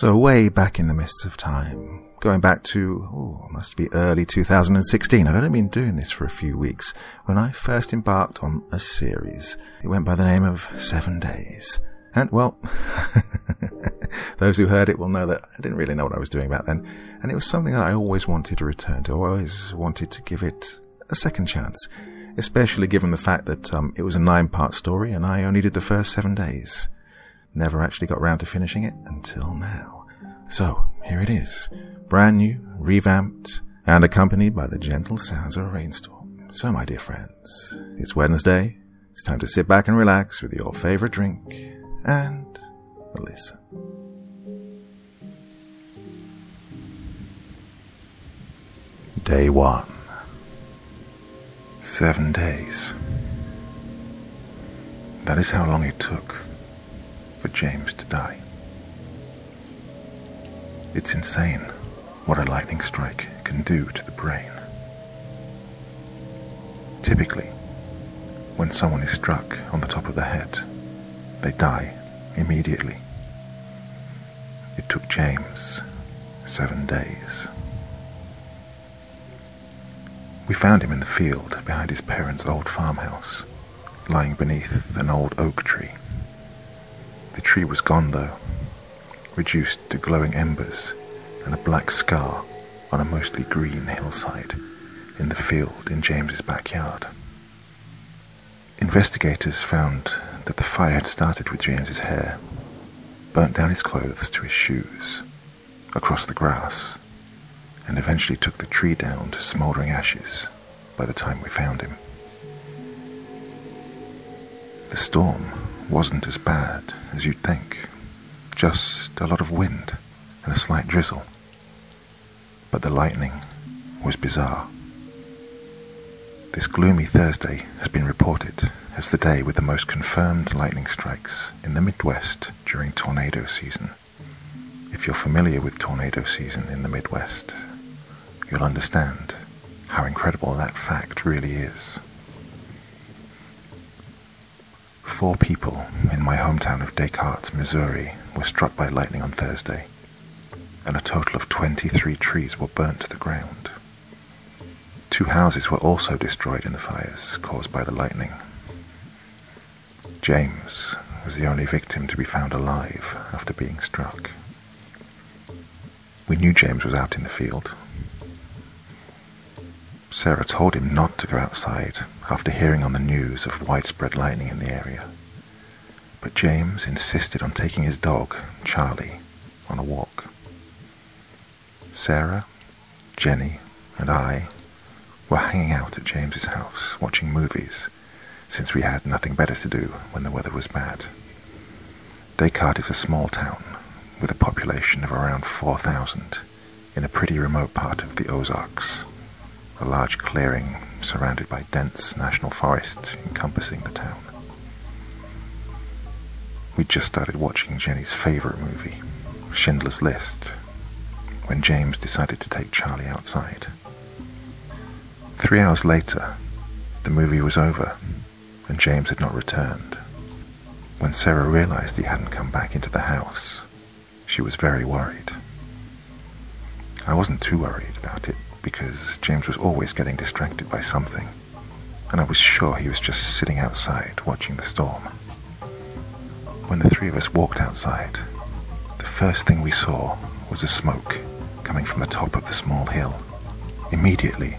So way back in the mists of time, going back to, oh, must be early 2016. I'd only been doing this for a few weeks when I first embarked on a series. It went by the name of Seven Days. And well, those who heard it will know that I didn't really know what I was doing back then. And it was something that I always wanted to return to. I always wanted to give it a second chance, especially given the fact that um, it was a nine part story and I only did the first seven days. Never actually got round to finishing it until now. So, here it is. Brand new, revamped, and accompanied by the gentle sounds of a rainstorm. So, my dear friends, it's Wednesday. It's time to sit back and relax with your favorite drink and listen. Day one. Seven days. That is how long it took for James to die. It's insane what a lightning strike can do to the brain. Typically, when someone is struck on the top of the head, they die immediately. It took James seven days. We found him in the field behind his parents' old farmhouse, lying beneath an old oak tree. The tree was gone, though, reduced to glowing embers and a black scar on a mostly green hillside in the field in James's backyard. Investigators found that the fire had started with James's hair, burnt down his clothes to his shoes, across the grass, and eventually took the tree down to smouldering ashes by the time we found him. The storm wasn't as bad as you'd think. Just a lot of wind and a slight drizzle. But the lightning was bizarre. This gloomy Thursday has been reported as the day with the most confirmed lightning strikes in the Midwest during tornado season. If you're familiar with tornado season in the Midwest, you'll understand how incredible that fact really is. Four people in my hometown of Descartes, Missouri, were struck by lightning on Thursday, and a total of 23 trees were burnt to the ground. Two houses were also destroyed in the fires caused by the lightning. James was the only victim to be found alive after being struck. We knew James was out in the field. Sarah told him not to go outside after hearing on the news of widespread lightning in the area. But James insisted on taking his dog, Charlie, on a walk. Sarah, Jenny, and I were hanging out at James's house watching movies since we had nothing better to do when the weather was bad. Descartes is a small town with a population of around 4,000 in a pretty remote part of the Ozarks, a large clearing surrounded by dense national forest encompassing the town. We'd just started watching Jenny's favorite movie, Schindler's List, when James decided to take Charlie outside. Three hours later, the movie was over and James had not returned. When Sarah realized he hadn't come back into the house, she was very worried. I wasn't too worried about it because James was always getting distracted by something, and I was sure he was just sitting outside watching the storm. When the three of us walked outside, the first thing we saw was a smoke coming from the top of the small hill. Immediately,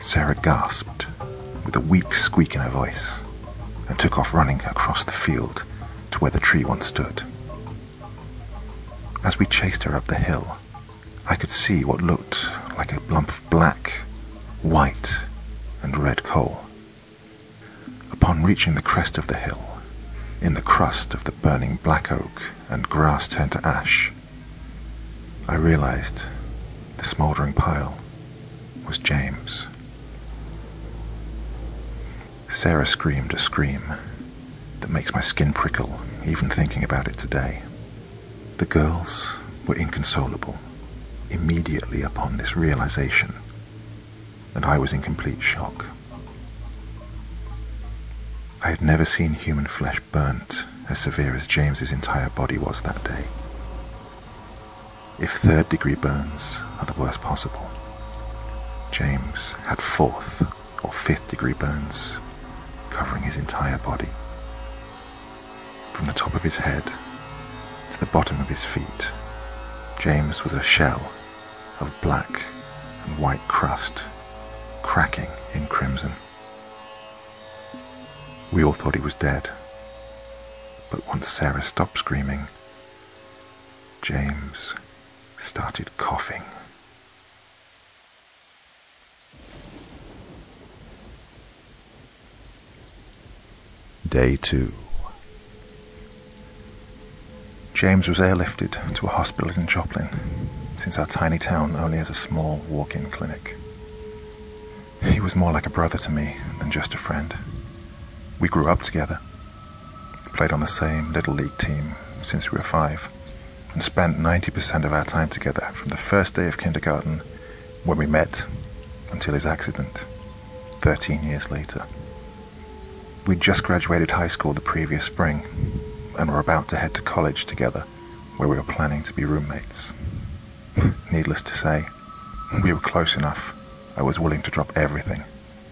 Sarah gasped with a weak squeak in her voice and took off running across the field to where the tree once stood. As we chased her up the hill, I could see what looked like a lump of black, white, and red coal. Upon reaching the crest of the hill, in the crust of the burning black oak and grass turned to ash, I realized the smouldering pile was James. Sarah screamed a scream that makes my skin prickle even thinking about it today. The girls were inconsolable immediately upon this realization, and I was in complete shock. I had never seen human flesh burnt as severe as James's entire body was that day. if third degree burns are the worst possible, James had fourth or fifth degree burns covering his entire body. From the top of his head to the bottom of his feet, James was a shell of black and white crust cracking in crimson. We all thought he was dead, but once Sarah stopped screaming, James started coughing. Day 2 James was airlifted to a hospital in Joplin, since our tiny town only has a small walk-in clinic. He was more like a brother to me than just a friend. We grew up together, played on the same little league team since we were five, and spent 90% of our time together from the first day of kindergarten when we met until his accident, 13 years later. We'd just graduated high school the previous spring and were about to head to college together, where we were planning to be roommates. Needless to say, we were close enough. I was willing to drop everything,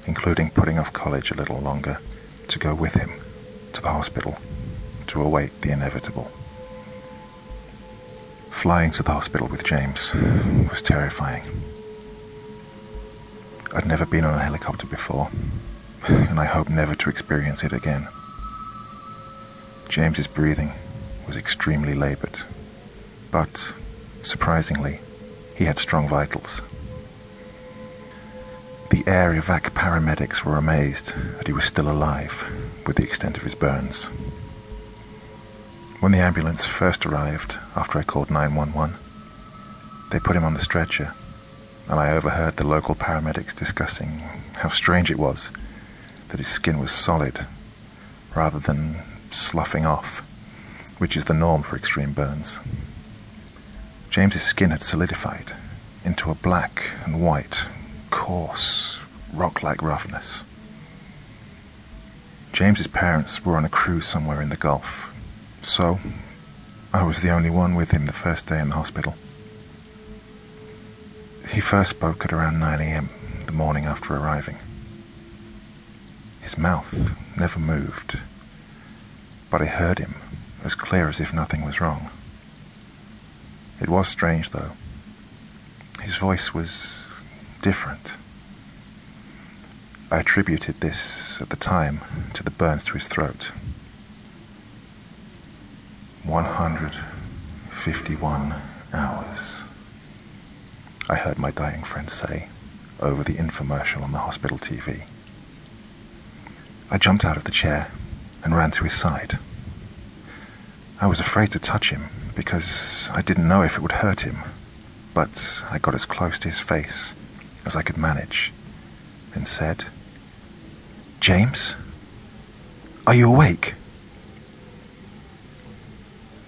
including putting off college a little longer, to go with him to the hospital to await the inevitable. Flying to the hospital with James was terrifying. I'd never been on a helicopter before, and I hope never to experience it again. James's breathing was extremely labored, but surprisingly, he had strong vitals. The air evac paramedics were amazed that he was still alive with the extent of his burns. When the ambulance first arrived after I called 911, they put him on the stretcher, and I overheard the local paramedics discussing how strange it was that his skin was solid rather than sloughing off, which is the norm for extreme burns. James's skin had solidified into a black and white, coarse, rock-like roughness. James's parents were on a cruise somewhere in the Gulf so, I was the only one with him the first day in the hospital. He first spoke at around 9 a.m. the morning after arriving. His mouth never moved, but I heard him as clear as if nothing was wrong. It was strange, though. His voice was different. I attributed this at the time to the burns to his throat. 151 hours. I heard my dying friend say over the infomercial on the hospital TV. I jumped out of the chair and ran to his side. I was afraid to touch him because I didn't know if it would hurt him, but I got as close to his face as I could manage and said, James, are you awake?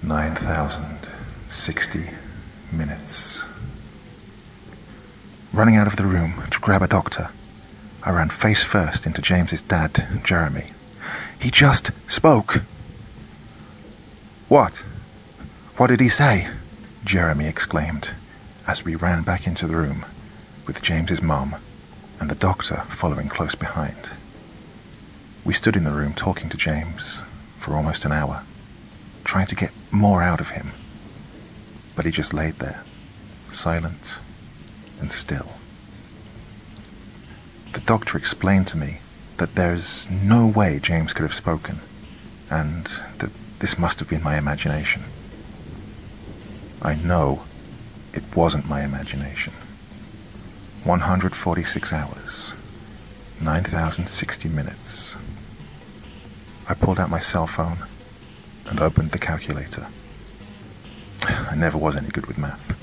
9,060 minutes. Running out of the room to grab a doctor, I ran face first into James's dad, Jeremy. He just spoke. What? What did he say? Jeremy exclaimed as we ran back into the room with James's mum and the doctor following close behind. We stood in the room talking to James for almost an hour trying to get more out of him. But he just laid there, silent and still. The doctor explained to me that there's no way James could have spoken, and that this must have been my imagination. I know it wasn't my imagination. 146 hours, 9,060 minutes. I pulled out my cell phone and opened the calculator. I never was any good with math.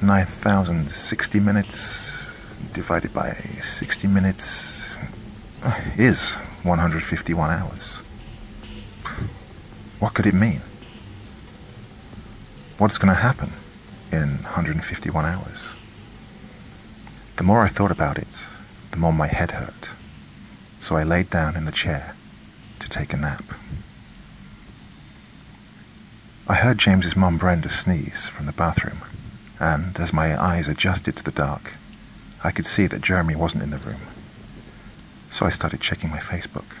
9,060 minutes divided by 60 minutes is 151 hours. What could it mean? What's going to happen in 151 hours? The more I thought about it, the more my head hurt. So I laid down in the chair to take a nap. I heard James's mum Brenda sneeze from the bathroom, and as my eyes adjusted to the dark, I could see that Jeremy wasn't in the room. So I started checking my Facebook.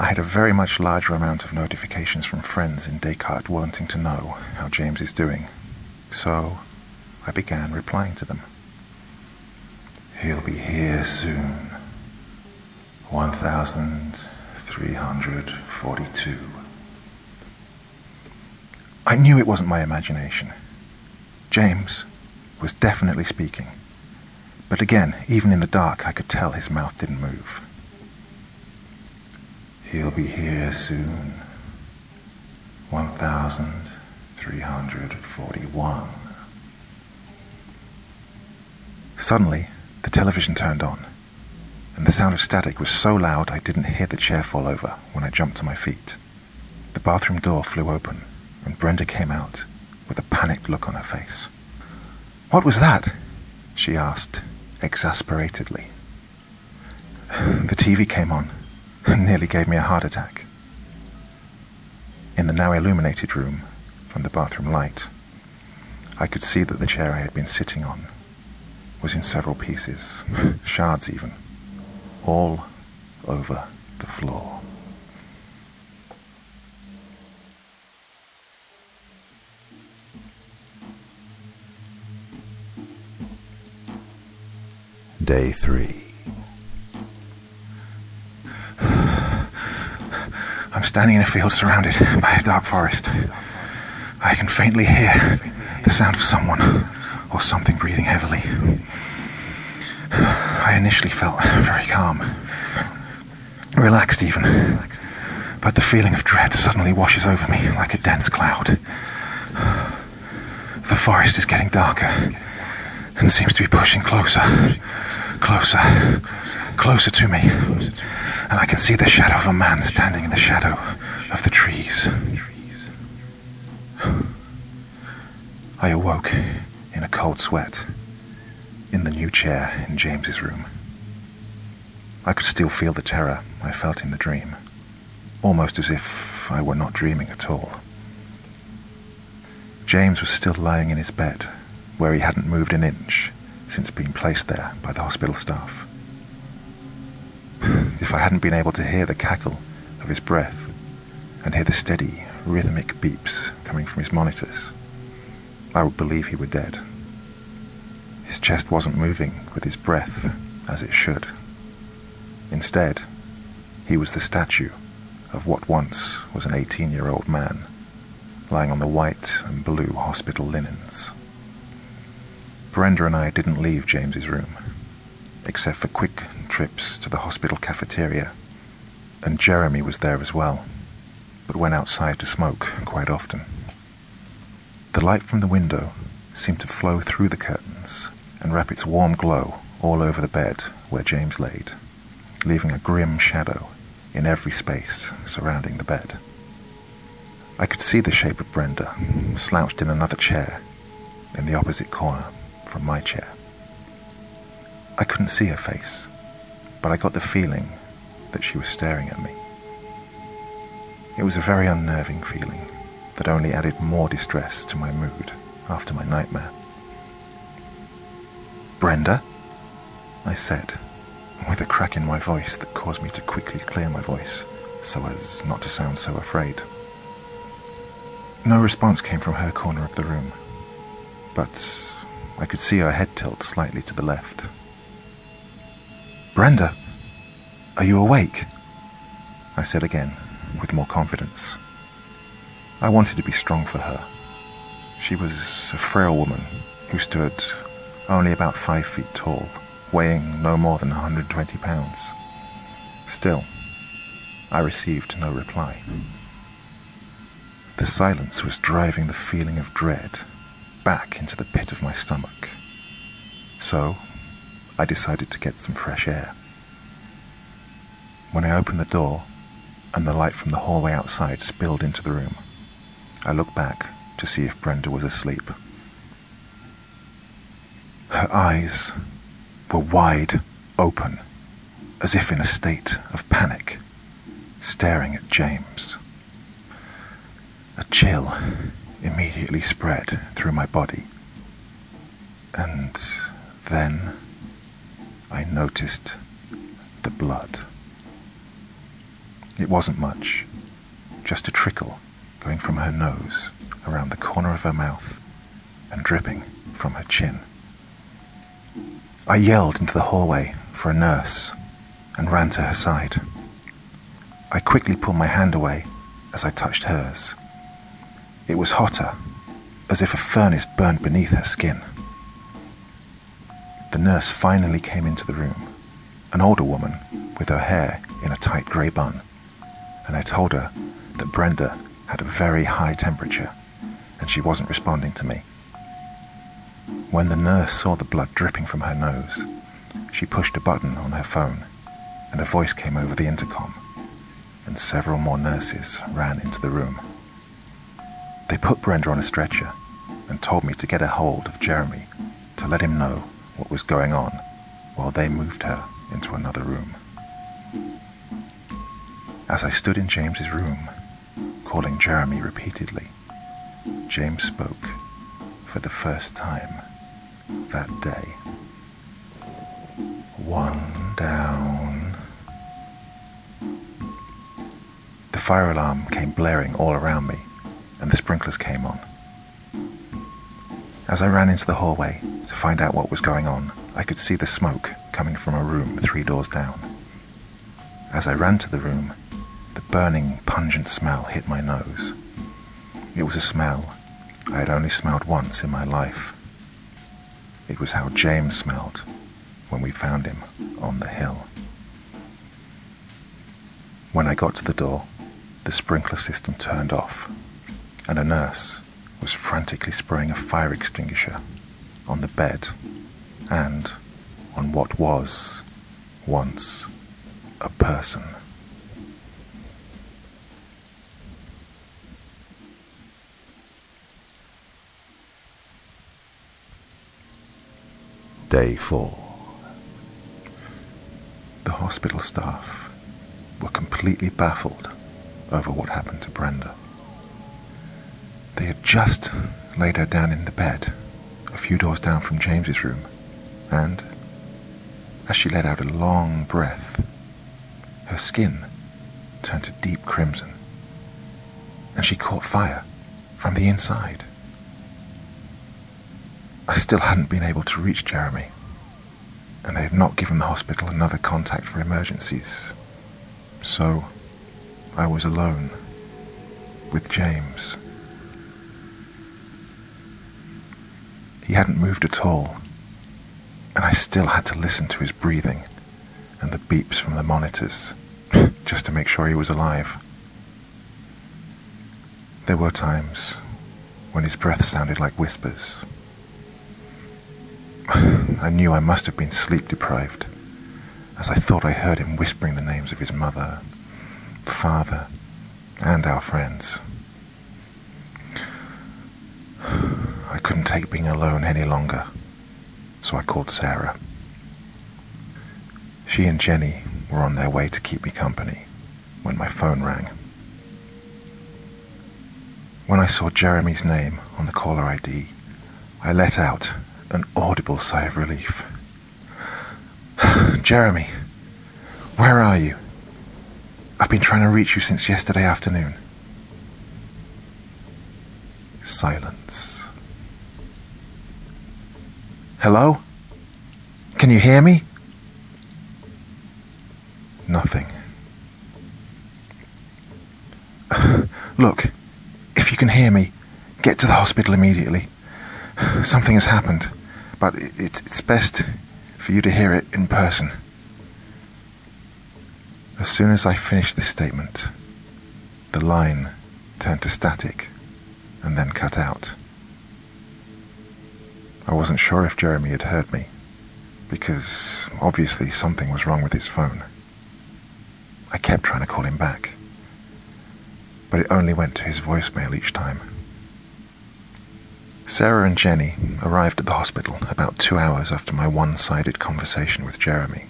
I had a very much larger amount of notifications from friends in Descartes wanting to know how James is doing, so I began replying to them. He'll be here soon. 1342. I knew it wasn't my imagination. James was definitely speaking. But again, even in the dark, I could tell his mouth didn't move. He'll be here soon. 1341. Suddenly, the television turned on, and the sound of static was so loud I didn't hear the chair fall over when I jumped to my feet. The bathroom door flew open, and Brenda came out with a panicked look on her face. What was that? she asked, exasperatedly. The TV came on and nearly gave me a heart attack. In the now illuminated room, from the bathroom light, I could see that the chair I had been sitting on was in several pieces, shards even, all over the floor. Day 3 I'm standing in a field surrounded by a dark forest. I can faintly hear the sound of someone or something breathing heavily. I initially felt very calm, relaxed even, but the feeling of dread suddenly washes over me like a dense cloud. The forest is getting darker and seems to be pushing closer, closer, closer to me. And I can see the shadow of a man standing in the shadow of the trees. I awoke in a cold sweat in the new chair in James's room. I could still feel the terror I felt in the dream, almost as if I were not dreaming at all. James was still lying in his bed, where he hadn't moved an inch since being placed there by the hospital staff. If I hadn't been able to hear the cackle of his breath and hear the steady, rhythmic beeps coming from his monitors, I would believe he were dead. His chest wasn't moving with his breath as it should. Instead, he was the statue of what once was an 18 year old man lying on the white and blue hospital linens. Brenda and I didn't leave James's room, except for quick trips to the hospital cafeteria, and Jeremy was there as well, but went outside to smoke quite often. The light from the window seemed to flow through the curtains and wrap its warm glow all over the bed where James laid, leaving a grim shadow in every space surrounding the bed. I could see the shape of Brenda, slouched in another chair in the opposite corner from my chair. I couldn't see her face, but I got the feeling that she was staring at me. It was a very unnerving feeling that only added more distress to my mood after my nightmare. Brenda? I said, with a crack in my voice that caused me to quickly clear my voice so as not to sound so afraid. No response came from her corner of the room, but I could see her head tilt slightly to the left. Brenda, are you awake? I said again, with more confidence. I wanted to be strong for her. She was a frail woman who stood only about five feet tall, weighing no more than 120 pounds. Still, I received no reply. The silence was driving the feeling of dread back into the pit of my stomach. So, I decided to get some fresh air. When I opened the door and the light from the hallway outside spilled into the room, I looked back to see if Brenda was asleep. Her eyes were wide open, as if in a state of panic, staring at James. A chill immediately spread through my body. And then I noticed the blood. It wasn't much, just a trickle going from her nose around the corner of her mouth and dripping from her chin. I yelled into the hallway for a nurse and ran to her side. I quickly pulled my hand away as I touched hers. It was hotter, as if a furnace burned beneath her skin. The nurse finally came into the room, an older woman with her hair in a tight grey bun, and I told her that Brenda had a very high temperature and she wasn't responding to me. When the nurse saw the blood dripping from her nose, she pushed a button on her phone and a voice came over the intercom, and several more nurses ran into the room. They put Brenda on a stretcher and told me to get a hold of Jeremy to let him know what was going on while they moved her into another room. As I stood in James's room, calling Jeremy repeatedly, James spoke for the first time that day. One down. The fire alarm came blaring all around me, and the sprinklers came on. As I ran into the hallway to find out what was going on, I could see the smoke coming from a room three doors down. As I ran to the room, the burning, pungent smell hit my nose. It was a smell I had only smelled once in my life. It was how James smelled when we found him on the hill. When I got to the door, the sprinkler system turned off, and a nurse was frantically spraying a fire extinguisher on the bed and on what was once a person. Day 4. The hospital staff were completely baffled over what happened to Brenda. They had just laid her down in the bed, a few doors down from James's room, and as she let out a long breath, her skin turned to deep crimson, and she caught fire from the inside. I still hadn't been able to reach Jeremy, and they had not given the hospital another contact for emergencies. So I was alone with James. He hadn't moved at all, and I still had to listen to his breathing and the beeps from the monitors just to make sure he was alive. There were times when his breath sounded like whispers I knew I must have been sleep deprived, as I thought I heard him whispering the names of his mother, father, and our friends. I couldn't take being alone any longer, so I called Sarah. She and Jenny were on their way to keep me company when my phone rang. When I saw Jeremy's name on the caller ID, I let out an audible sigh of relief. Jeremy, where are you? I've been trying to reach you since yesterday afternoon. Silence. Hello? Can you hear me? Nothing. Look, if you can hear me, get to the hospital immediately. Something has happened but it's, best for you to hear it in person. As soon as I finished this statement, the line turned to static and then cut out. I wasn't sure if Jeremy had heard me, because obviously something was wrong with his phone. I kept trying to call him back, but it only went to his voicemail each time. Sarah and Jenny arrived at the hospital about two hours after my one sided conversation with Jeremy.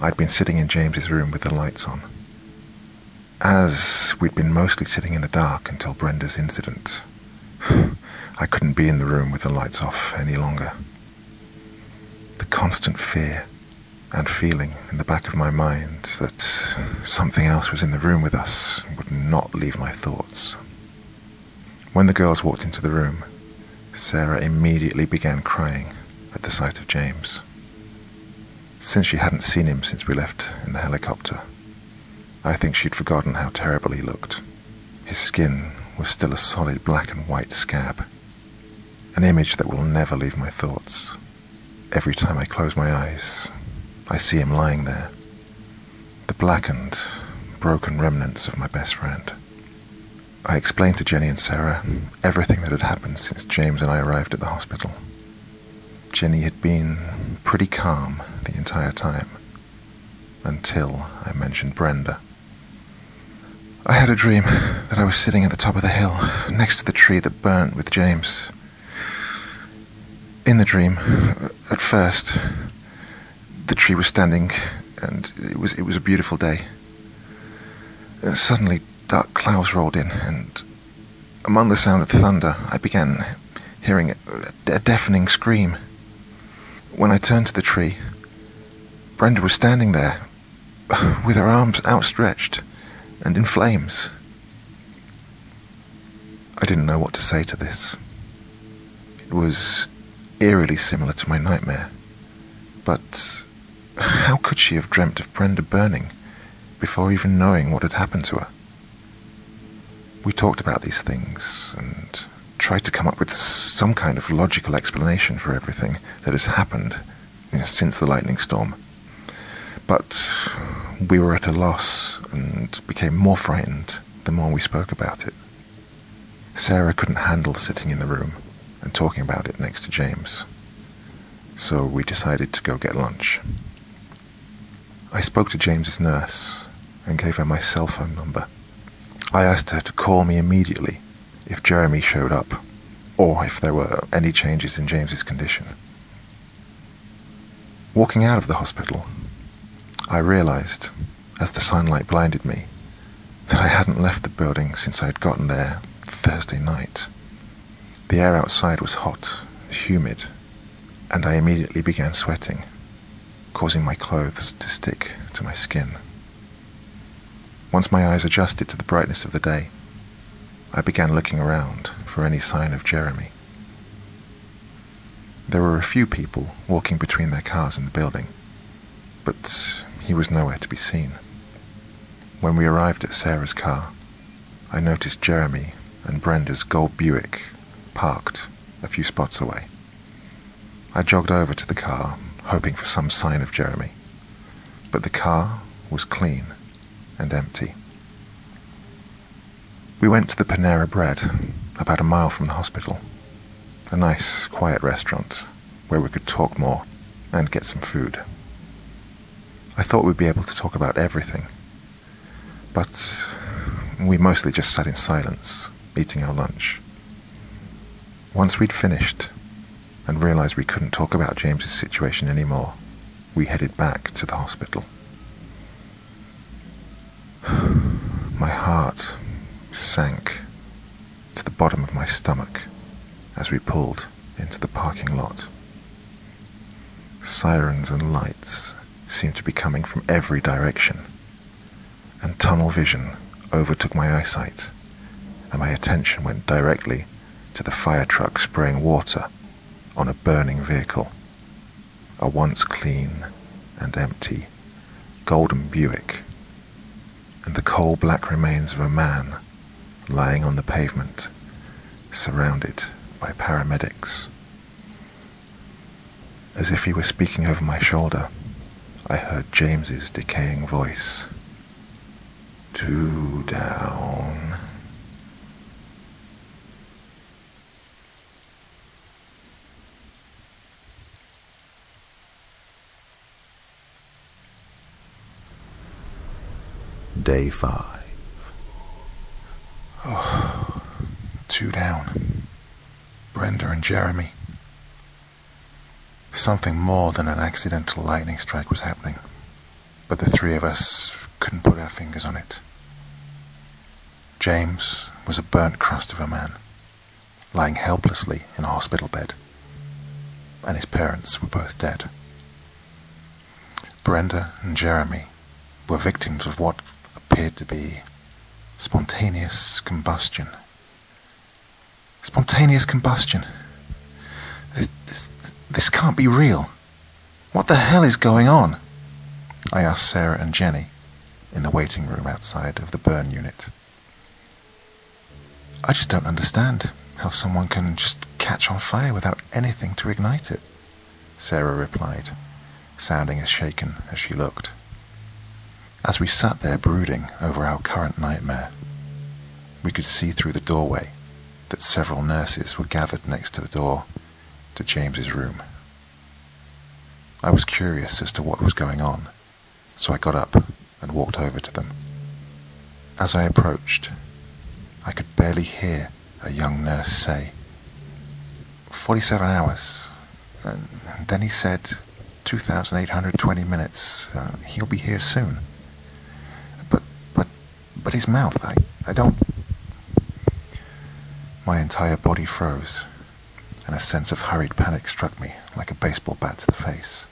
I'd been sitting in James's room with the lights on. as we'd been mostly sitting in the dark until Brenda's incident, I couldn't be in the room with the lights off any longer. The constant fear and feeling in the back of my mind that something else was in the room with us would not leave my thoughts. When the girls walked into the room, Sarah immediately began crying at the sight of James. Since she hadn't seen him since we left in the helicopter, I think she'd forgotten how terrible he looked. His skin was still a solid black and white scab, an image that will never leave my thoughts. Every time I close my eyes, I see him lying there, the blackened, broken remnants of my best friend. I explained to Jenny and Sarah everything that had happened since James and I arrived at the hospital. Jenny had been pretty calm the entire time, until I mentioned Brenda. I had a dream that I was sitting at the top of the hill, next to the tree that burnt with James. In the dream, at first, the tree was standing, and it was it was a beautiful day. Uh, suddenly, dark clouds rolled in, and among the sound of thunder, I began hearing a deafening scream. When I turned to the tree, Brenda was standing there, with her arms outstretched and in flames. I didn't know what to say to this. It was eerily similar to my nightmare, but how could she have dreamt of Brenda burning before even knowing what had happened to her? We talked about these things and tried to come up with some kind of logical explanation for everything that has happened you know, since the lightning storm. But we were at a loss and became more frightened the more we spoke about it. Sarah couldn't handle sitting in the room and talking about it next to James, so we decided to go get lunch. I spoke to James's nurse and gave her my cell phone number. I asked her to call me immediately if Jeremy showed up or if there were any changes in James's condition. Walking out of the hospital, I realized, as the sunlight blinded me, that I hadn't left the building since I had gotten there Thursday night. The air outside was hot, humid, and I immediately began sweating, causing my clothes to stick to my skin. Once my eyes adjusted to the brightness of the day, I began looking around for any sign of Jeremy. There were a few people walking between their cars and the building, but he was nowhere to be seen. When we arrived at Sarah's car, I noticed Jeremy and Brenda's gold Buick parked a few spots away. I jogged over to the car, hoping for some sign of Jeremy, but the car was clean and empty. We went to the Panera Bread, about a mile from the hospital, a nice, quiet restaurant where we could talk more and get some food. I thought we'd be able to talk about everything. But we mostly just sat in silence, eating our lunch. Once we'd finished and realized we couldn't talk about James's situation anymore, we headed back to the hospital. My heart sank to the bottom of my stomach as we pulled into the parking lot. Sirens and lights seemed to be coming from every direction, and tunnel vision overtook my eyesight, and my attention went directly to the fire truck spraying water on a burning vehicle, a once clean and empty golden Buick, and the coal black remains of a man lying on the pavement, surrounded by paramedics. As if he were speaking over my shoulder, I heard James's decaying voice. Two down. Day five. Oh, two down. Brenda and Jeremy. Something more than an accidental lightning strike was happening, but the three of us couldn't put our fingers on it. James was a burnt crust of a man, lying helplessly in a hospital bed, and his parents were both dead. Brenda and Jeremy were victims of what appeared to be spontaneous combustion. Spontaneous combustion. This, this, can't be real. What the hell is going on? I asked Sarah and Jenny in the waiting room outside of the burn unit. I just don't understand how someone can just catch on fire without anything to ignite it, Sarah replied, sounding as shaken as she looked. As we sat there brooding over our current nightmare, we could see through the doorway that several nurses were gathered next to the door to James's room. I was curious as to what was going on, so I got up and walked over to them. As I approached, I could barely hear a young nurse say, 47 hours. And then he said, 2,820 minutes. Uh, he'll be here soon. But, his mouth, I, I don't... My entire body froze, and a sense of hurried panic struck me like a baseball bat to the face.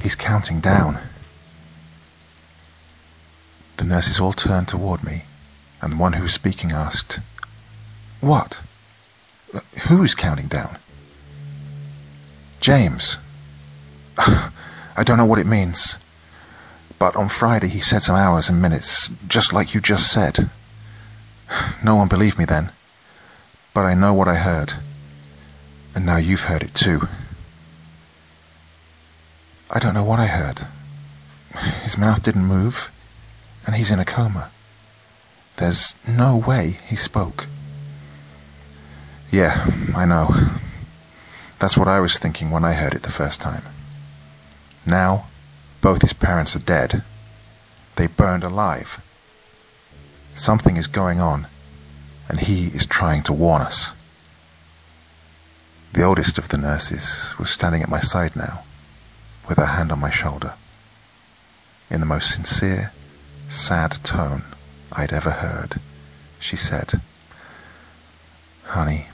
He's counting down. The nurses all turned toward me, and the one who was speaking asked, What? Who's counting down? James. I don't know what it means. But on Friday he said some hours and minutes, just like you just said. No one believed me then. But I know what I heard. And now you've heard it too. I don't know what I heard. His mouth didn't move and he's in a coma. There's no way he spoke. Yeah, I know. That's what I was thinking when I heard it the first time. Now, both his parents are dead. They burned alive. Something is going on, and he is trying to warn us. The oldest of the nurses was standing at my side now, with her hand on my shoulder. In the most sincere sad tone I'd ever heard, she said, Honey,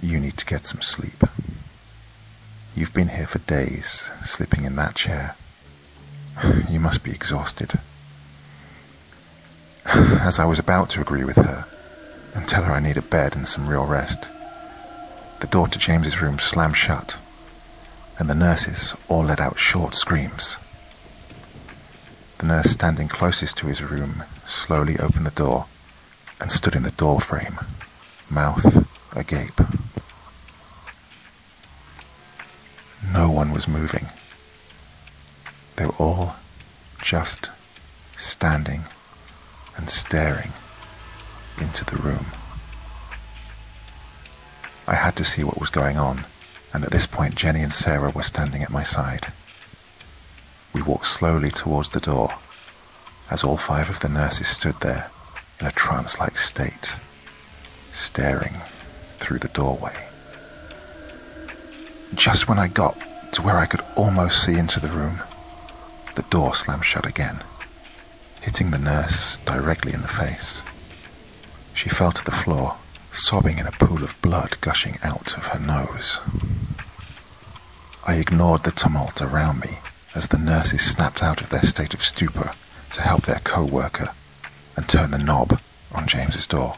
you need to get some sleep. You've been here for days, sleeping in that chair. You must be exhausted. As I was about to agree with her and tell her I need a bed and some real rest, the door to James's room slammed shut, and the nurses all let out short screams. The nurse standing closest to his room slowly opened the door and stood in the door frame, mouth agape. No one was moving. They were all just standing and staring into the room. I had to see what was going on, and at this point Jenny and Sarah were standing at my side. We walked slowly towards the door as all five of the nurses stood there in a trance like state, staring through the doorway. Just when I got to where I could almost see into the room, the door slammed shut again, hitting the nurse directly in the face. She fell to the floor, sobbing in a pool of blood gushing out of her nose. I ignored the tumult around me as the nurses snapped out of their state of stupor to help their co-worker and turn the knob on James's door.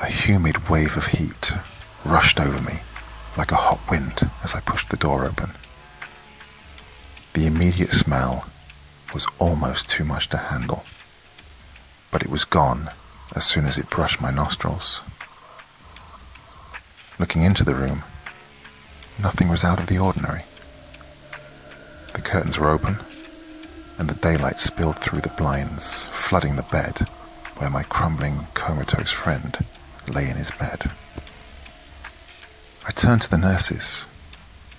A humid wave of heat rushed over me like a hot wind as I pushed the door open. The immediate smell was almost too much to handle, but it was gone as soon as it brushed my nostrils. Looking into the room, nothing was out of the ordinary. The curtains were open, and the daylight spilled through the blinds, flooding the bed where my crumbling, comatose friend lay in his bed. I turned to the nurses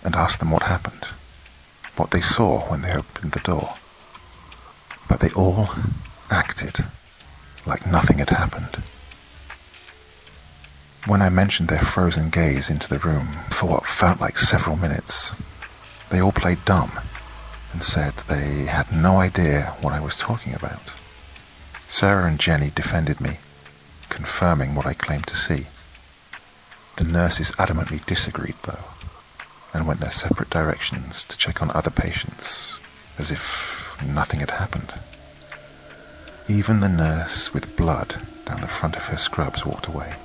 and asked them what happened, what they saw when they opened the door. But they all acted like nothing had happened. When I mentioned their frozen gaze into the room for what felt like several minutes, they all played dumb and said they had no idea what I was talking about. Sarah and Jenny defended me, confirming what I claimed to see. The nurses adamantly disagreed, though, and went their separate directions to check on other patients, as if nothing had happened. Even the nurse with blood down the front of her scrubs walked away,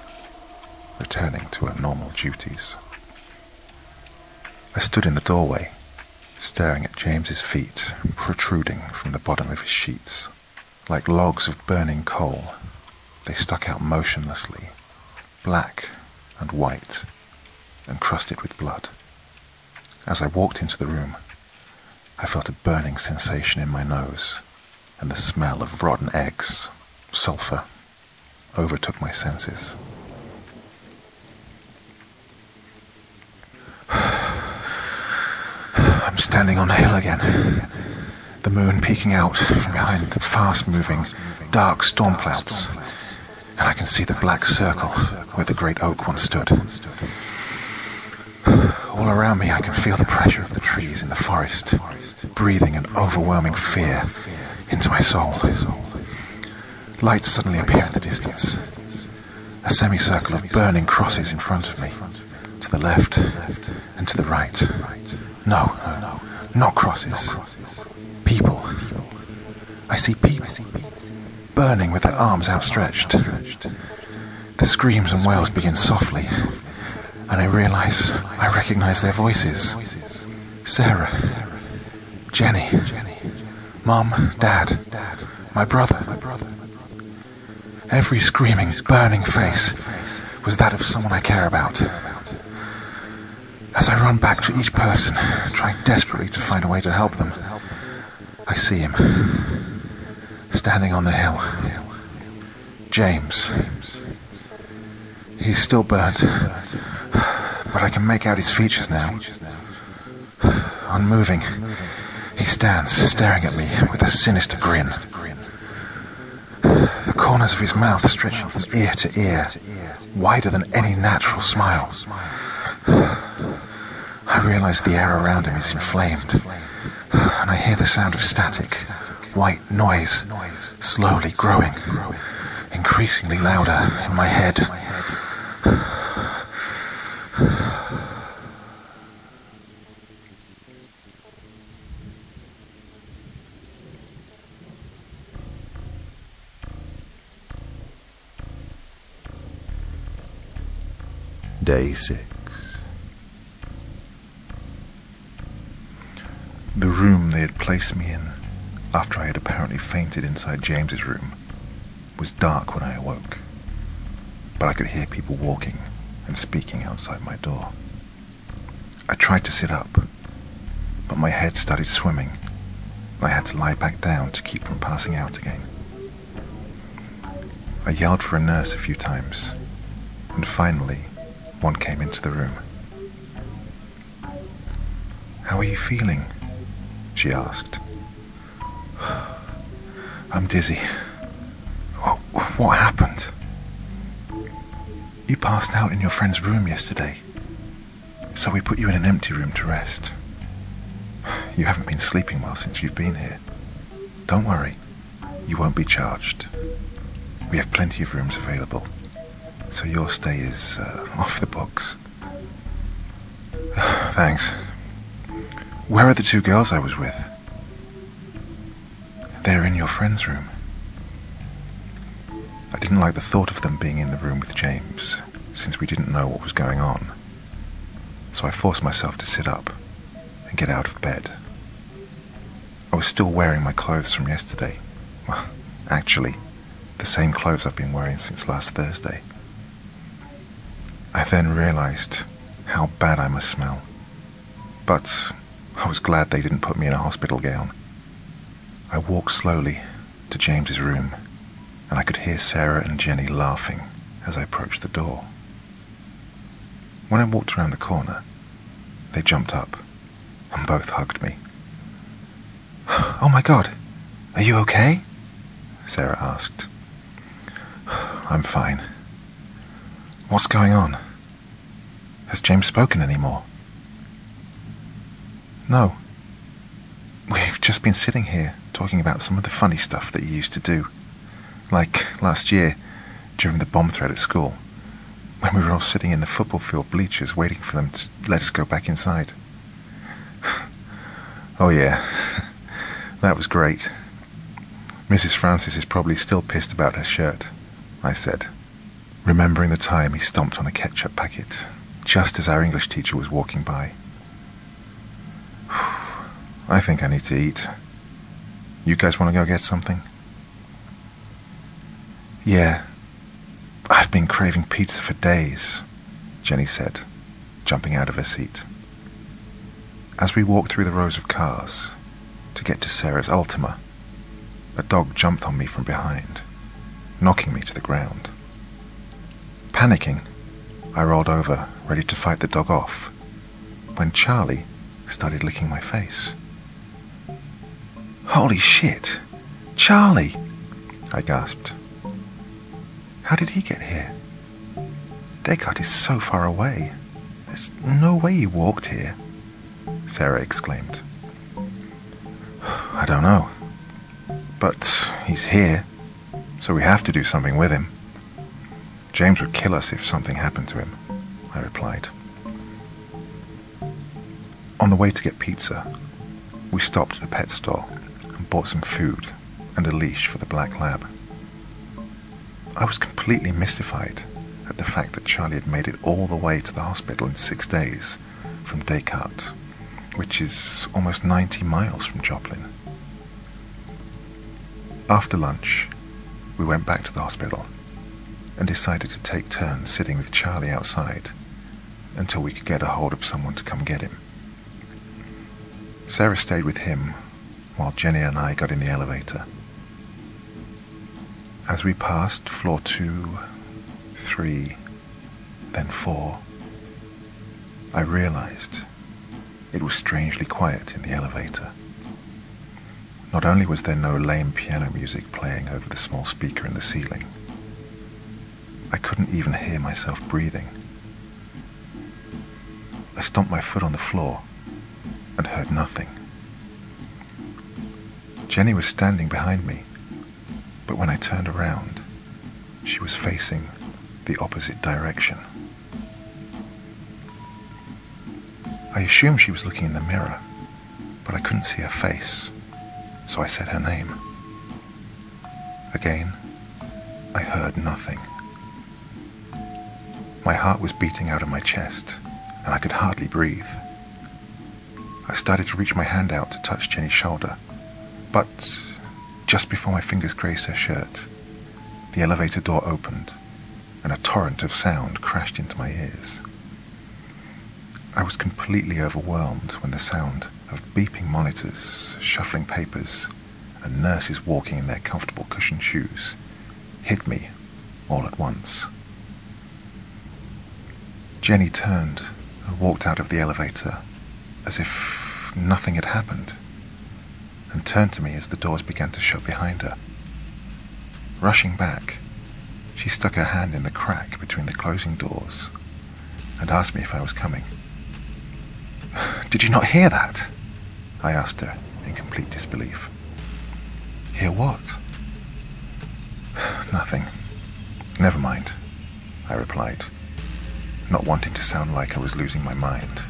returning to her normal duties. I stood in the doorway, staring at James's feet protruding from the bottom of his sheets. Like logs of burning coal, they stuck out motionlessly, black and white, encrusted with blood. As I walked into the room, I felt a burning sensation in my nose and the smell of rotten eggs, sulfur, overtook my senses. I'm standing on a hill again, the moon peeking out from behind the fast-moving, dark storm clouds, and I can see the black circle where the great oak once stood. All around me, I can feel the pressure of the trees in the forest, breathing an overwhelming fear into my soul. Lights suddenly appear in the distance. A semicircle of burning crosses in front of me, to the left and to the right. No, no, no, not crosses. People. I see people burning with their arms outstretched. The screams and wails begin softly, and I realize I recognize their voices. Sarah, Jenny, Mom, Dad, my brother. Every screaming, burning face was that of someone I care about. As I run back to each person, trying desperately to find a way to help them, I see him, standing on the hill. James. He's still burnt, but I can make out his features now. Unmoving, he stands, staring at me with a sinister grin. The corners of his mouth stretching from ear to ear, wider than any natural smile. I realize the air around him is inflamed, and I hear the sound of static, white noise, slowly growing, increasingly louder in my head. Day 6 The room they had placed me in, after I had apparently fainted inside James's room, was dark when I awoke, but I could hear people walking and speaking outside my door. I tried to sit up, but my head started swimming, and I had to lie back down to keep from passing out again. I yelled for a nurse a few times, and finally, one came into the room. How are you feeling? She asked. I'm dizzy. What, happened? You passed out in your friend's room yesterday, so we put you in an empty room to rest. You haven't been sleeping well since you've been here. Don't worry, you won't be charged. We have plenty of rooms available. So your stay is uh, off the books. Thanks. Where are the two girls I was with? They're in your friend's room. I didn't like the thought of them being in the room with James, since we didn't know what was going on. So I forced myself to sit up and get out of bed. I was still wearing my clothes from yesterday. Well, actually, the same clothes I've been wearing since last Thursday. I then realized how bad I must smell. But I was glad they didn't put me in a hospital gown. I walked slowly to James's room, and I could hear Sarah and Jenny laughing as I approached the door. When I walked around the corner, they jumped up and both hugged me. Oh my god, are you okay? Sarah asked. I'm fine. What's going on? Has James spoken any more? No. We've just been sitting here talking about some of the funny stuff that you used to do. Like last year, during the bomb threat at school, when we were all sitting in the football field bleachers waiting for them to let us go back inside. oh, yeah, that was great. Mrs. Francis is probably still pissed about her shirt, I said, remembering the time he stomped on a ketchup packet just as our English teacher was walking by. I think I need to eat. You guys want to go get something? Yeah. I've been craving pizza for days, Jenny said, jumping out of her seat. As we walked through the rows of cars to get to Sarah's Altima, a dog jumped on me from behind, knocking me to the ground. Panicking, I rolled over, ready to fight the dog off, when Charlie started licking my face. Holy shit! Charlie! I gasped. How did he get here? Descartes is so far away. There's no way he walked here, Sarah exclaimed. I don't know. But he's here, so we have to do something with him. James would kill us if something happened to him, I replied. On the way to get pizza, we stopped at a pet store and bought some food and a leash for the black lab. I was completely mystified at the fact that Charlie had made it all the way to the hospital in six days from Descartes, which is almost 90 miles from Joplin. After lunch, we went back to the hospital and decided to take turns sitting with Charlie outside until we could get a hold of someone to come get him. Sarah stayed with him while Jenny and I got in the elevator. As we passed floor two, three, then four, I realized it was strangely quiet in the elevator. Not only was there no lame piano music playing over the small speaker in the ceiling, I couldn't even hear myself breathing. I stomped my foot on the floor and heard nothing. Jenny was standing behind me, but when I turned around, she was facing the opposite direction. I assumed she was looking in the mirror, but I couldn't see her face, so I said her name. Again, I heard nothing. My heart was beating out of my chest, and I could hardly breathe. I started to reach my hand out to touch Jenny's shoulder, but just before my fingers grazed her shirt, the elevator door opened, and a torrent of sound crashed into my ears. I was completely overwhelmed when the sound of beeping monitors, shuffling papers, and nurses walking in their comfortable cushioned shoes hit me all at once. Jenny turned and walked out of the elevator as if nothing had happened, and turned to me as the doors began to shut behind her. Rushing back, she stuck her hand in the crack between the closing doors and asked me if I was coming. Did you not hear that? I asked her in complete disbelief. Hear what? Nothing. Never mind, I replied not wanting to sound like I was losing my mind.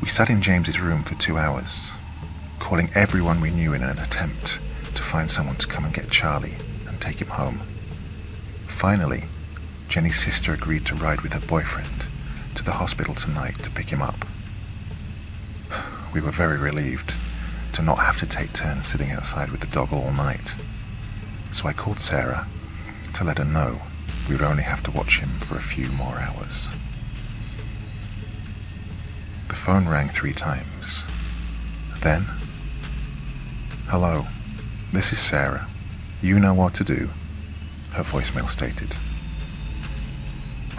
We sat in James's room for two hours, calling everyone we knew in an attempt to find someone to come and get Charlie and take him home. Finally, Jenny's sister agreed to ride with her boyfriend to the hospital tonight to pick him up. We were very relieved to not have to take turns sitting outside with the dog all night. So I called Sarah to let her know we would only have to watch him for a few more hours. The phone rang three times. Then, Hello, this is Sarah. You know what to do, her voicemail stated.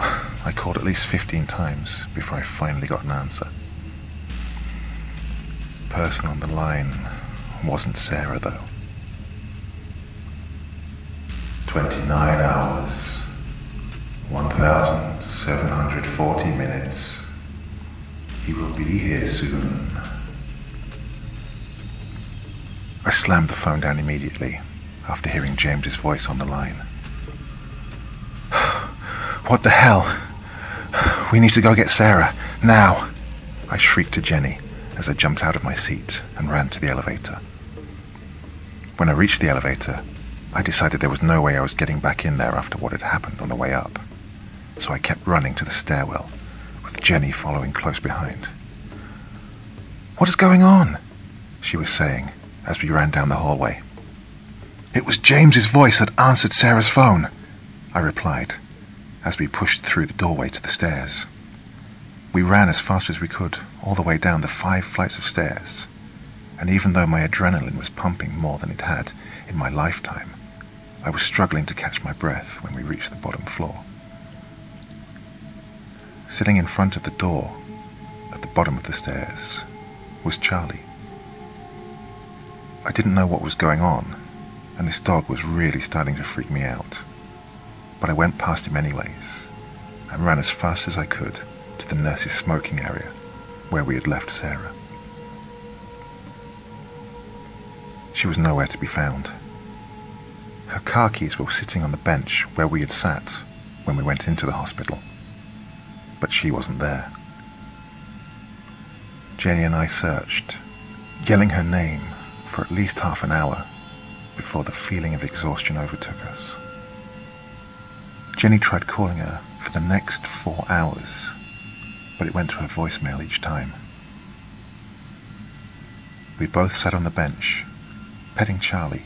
I called at least 15 times before I finally got an answer. The person on the line wasn't Sarah, though. 29 hours. 1,740 minutes. He will be here soon. I slammed the phone down immediately after hearing James's voice on the line. What the hell? We need to go get Sarah, now! I shrieked to Jenny as I jumped out of my seat and ran to the elevator. When I reached the elevator, I decided there was no way I was getting back in there after what had happened on the way up, so I kept running to the stairwell, with Jenny following close behind. What is going on? She was saying as we ran down the hallway. It was James's voice that answered Sarah's phone, I replied, as we pushed through the doorway to the stairs. We ran as fast as we could, all the way down the five flights of stairs, and even though my adrenaline was pumping more than it had in my lifetime, I was struggling to catch my breath when we reached the bottom floor. Sitting in front of the door at the bottom of the stairs was Charlie. I didn't know what was going on, and this dog was really starting to freak me out. But I went past him anyways, and ran as fast as I could to the nurse's smoking area where we had left Sarah. She was nowhere to be found. Her car keys were sitting on the bench where we had sat when we went into the hospital, but she wasn't there. Jenny and I searched, yelling her name for at least half an hour before the feeling of exhaustion overtook us. Jenny tried calling her for the next four hours, but it went to her voicemail each time. We both sat on the bench, petting Charlie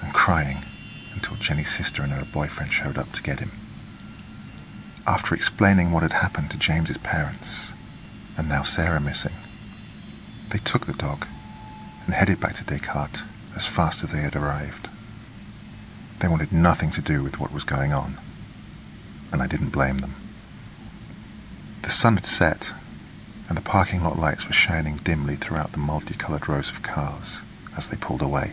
and crying until Jenny's sister and her boyfriend showed up to get him. After explaining what had happened to James's parents, and now Sarah missing, they took the dog and headed back to Descartes as fast as they had arrived. They wanted nothing to do with what was going on, and I didn't blame them. The sun had set, and the parking lot lights were shining dimly throughout the multicolored rows of cars as they pulled away.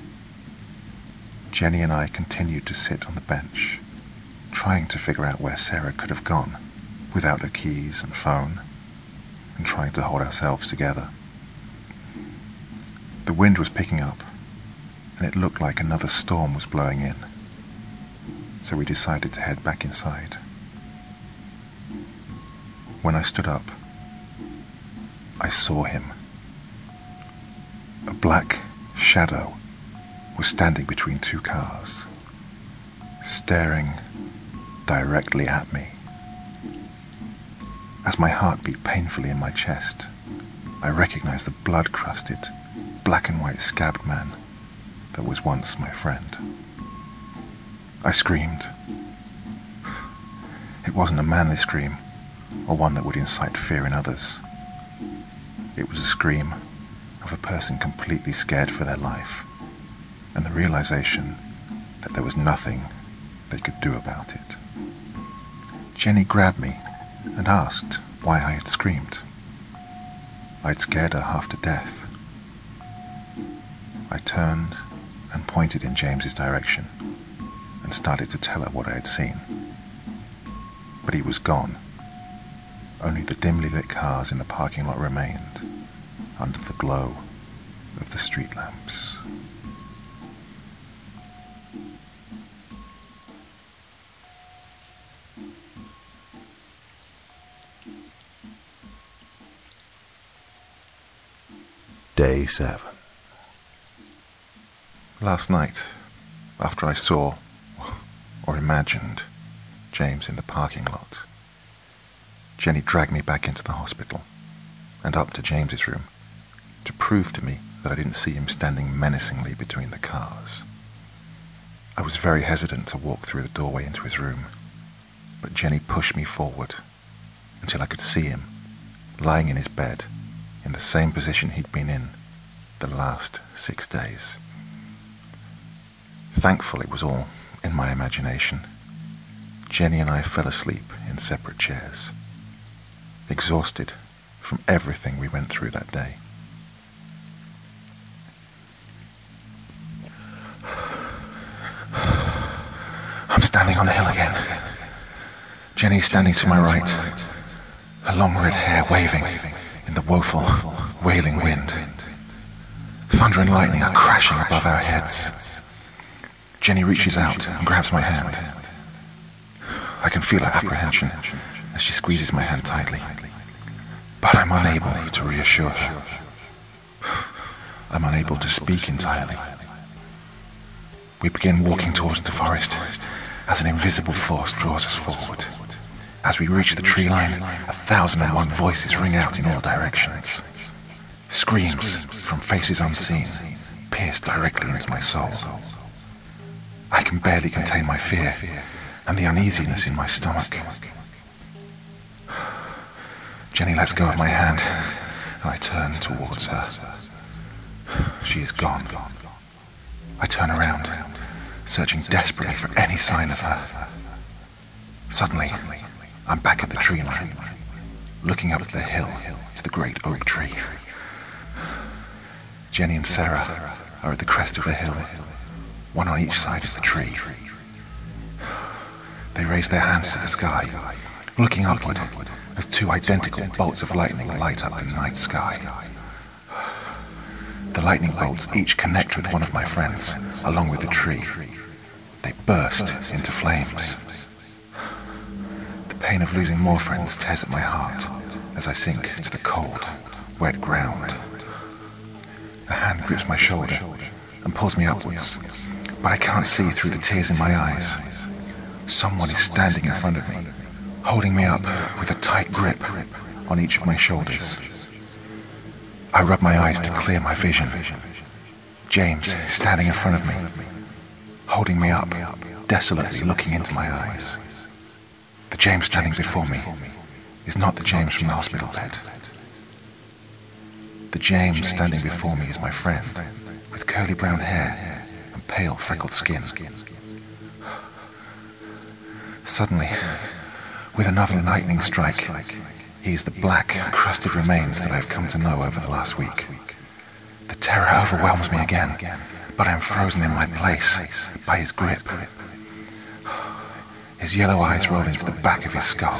Jenny and I continued to sit on the bench, trying to figure out where Sarah could have gone without her keys and phone, and trying to hold ourselves together. The wind was picking up, and it looked like another storm was blowing in. So we decided to head back inside. When I stood up, I saw him. A black shadow was standing between two cars, staring directly at me. As my heart beat painfully in my chest, I recognized the blood crusted, black and white scabbed man that was once my friend. I screamed. It wasn't a manly scream, or one that would incite fear in others. It was a scream of a person completely scared for their life, and the realization that there was nothing they could do about it. Jenny grabbed me and asked why I had screamed. I'd scared her half to death. I turned and pointed in James's direction and started to tell her what I had seen. But he was gone. Only the dimly lit cars in the parking lot remained under the glow of the street lamps. Day 7 Last night, after I saw, or imagined, James in the parking lot, Jenny dragged me back into the hospital and up to James's room to prove to me that I didn't see him standing menacingly between the cars. I was very hesitant to walk through the doorway into his room, but Jenny pushed me forward until I could see him lying in his bed in the same position he'd been in the last six days. Thankful it was all in my imagination. Jenny and I fell asleep in separate chairs, exhausted from everything we went through that day. I'm standing on the hill again. Jenny's standing to my right, her long red hair waving in the woeful, wailing wind. Thunder and lightning are crashing above our heads. Jenny reaches out and grabs my hand. I can feel her apprehension as she squeezes my hand tightly, but I'm unable to reassure her. I'm unable to speak entirely. We begin walking towards the forest as an invisible force draws us forward. As we reach the tree line, a thousand and one voices ring out in all directions. Screams from faces unseen pierce directly into my soul. I can barely contain my fear and the uneasiness in my stomach. Jenny lets go of my hand, and I turn towards her. She is gone. I turn around, searching desperately for any sign of her. Suddenly, I'm back at the tree line, looking up at the hill to the great oak tree. Jenny and Sarah are at the crest of the hill, one on each side of the tree. They raise their hands to the sky, looking upward as two identical bolts of lightning light up the night sky. The lightning bolts each connect with one of my friends, along with the tree. They burst into flames. The pain of losing more friends tears at my heart as I sink to the cold, wet ground. A hand grips my shoulder and pulls me upwards, but I can't see through the tears in my eyes. Someone is standing in front of me, holding me up with a tight grip on each of my shoulders. I rub my eyes to clear my vision. James standing in front of me, holding me up, desolately looking into my eyes. The James standing before me is not the James from the hospital bed. The James standing before me is my friend, with curly brown hair and pale freckled skin. Suddenly, with another lightning strike, he is the black, crusted remains that I've come to know over the last week. The terror overwhelms me again, but I'm frozen in my place by his grip. His yellow eyes roll into the back of his skull.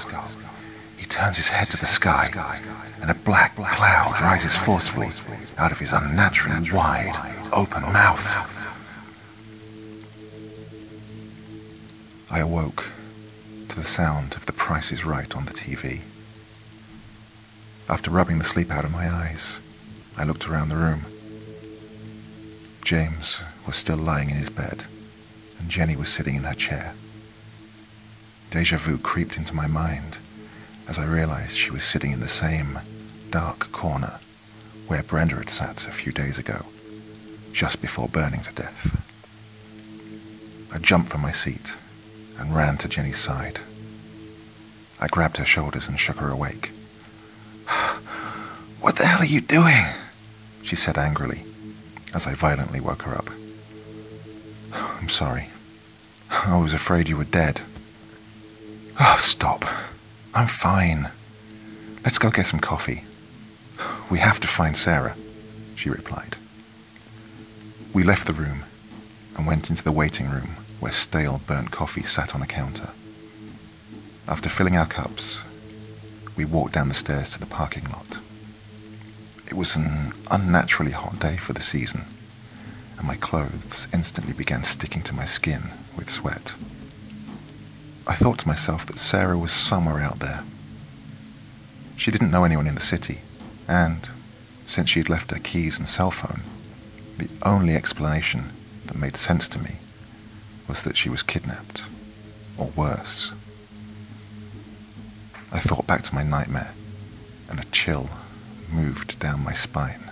He turns his head to the sky, and a black cloud rises forcefully out of his unnaturally wide, open mouth. I awoke to the sound of The Price is Right on the TV. After rubbing the sleep out of my eyes, I looked around the room. James was still lying in his bed, and Jenny was sitting in her chair. Deja vu creeped into my mind as I realized she was sitting in the same dark corner where Brenda had sat a few days ago, just before burning to death. I jumped from my seat and ran to Jenny's side. I grabbed her shoulders and shook her awake. What the hell are you doing? She said angrily, as I violently woke her up. I'm sorry. I was afraid you were dead. Oh, stop. I'm fine. Let's go get some coffee. We have to find Sarah, she replied. We left the room and went into the waiting room where stale burnt coffee sat on a counter. After filling our cups, we walked down the stairs to the parking lot. It was an unnaturally hot day for the season, and my clothes instantly began sticking to my skin with sweat. I thought to myself that Sarah was somewhere out there. She didn't know anyone in the city, and since she had left her keys and cell phone, the only explanation that made sense to me was that she was kidnapped, or worse. I thought back to my nightmare, and a chill moved down my spine,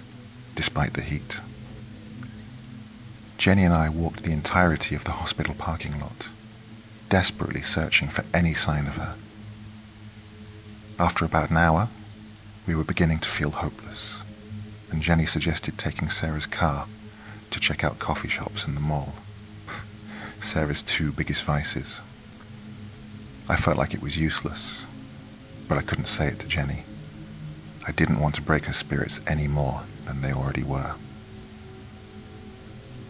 despite the heat. Jenny and I walked the entirety of the hospital parking lot, desperately searching for any sign of her. After about an hour, we were beginning to feel hopeless, and Jenny suggested taking Sarah's car to check out coffee shops in the mall. Sarah's two biggest vices. I felt like it was useless, but I couldn't say it to Jenny. I didn't want to break her spirits any more than they already were.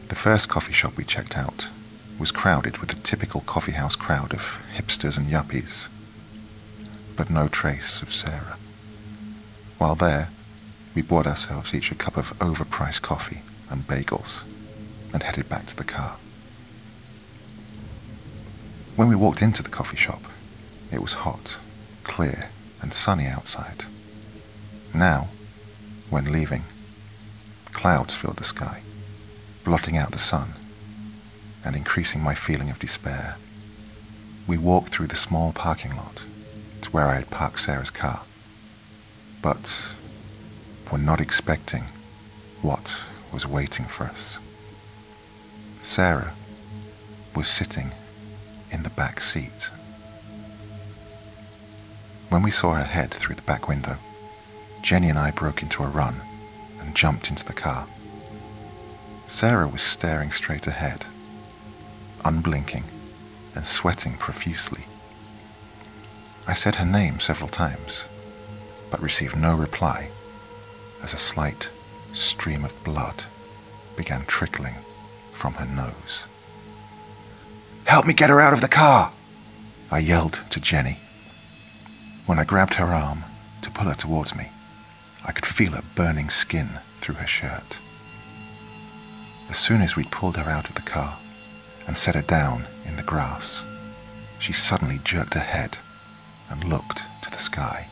The first coffee shop we checked out was crowded with the typical coffeehouse crowd of hipsters and yuppies, but no trace of Sarah. While there, we bought ourselves each a cup of overpriced coffee and bagels and headed back to the car. When we walked into the coffee shop, it was hot, clear, and sunny outside. Now, when leaving, clouds filled the sky, blotting out the sun and increasing my feeling of despair. We walked through the small parking lot to where I had parked Sarah's car, but were not expecting what was waiting for us. Sarah was sitting in the back seat. When we saw her head through the back window, Jenny and I broke into a run and jumped into the car. Sarah was staring straight ahead, unblinking and sweating profusely. I said her name several times, but received no reply as a slight stream of blood began trickling from her nose. Help me get her out of the car! I yelled to Jenny. When I grabbed her arm to pull her towards me, I could feel her burning skin through her shirt. As soon as we'd pulled her out of the car and set her down in the grass, she suddenly jerked her head and looked to the sky.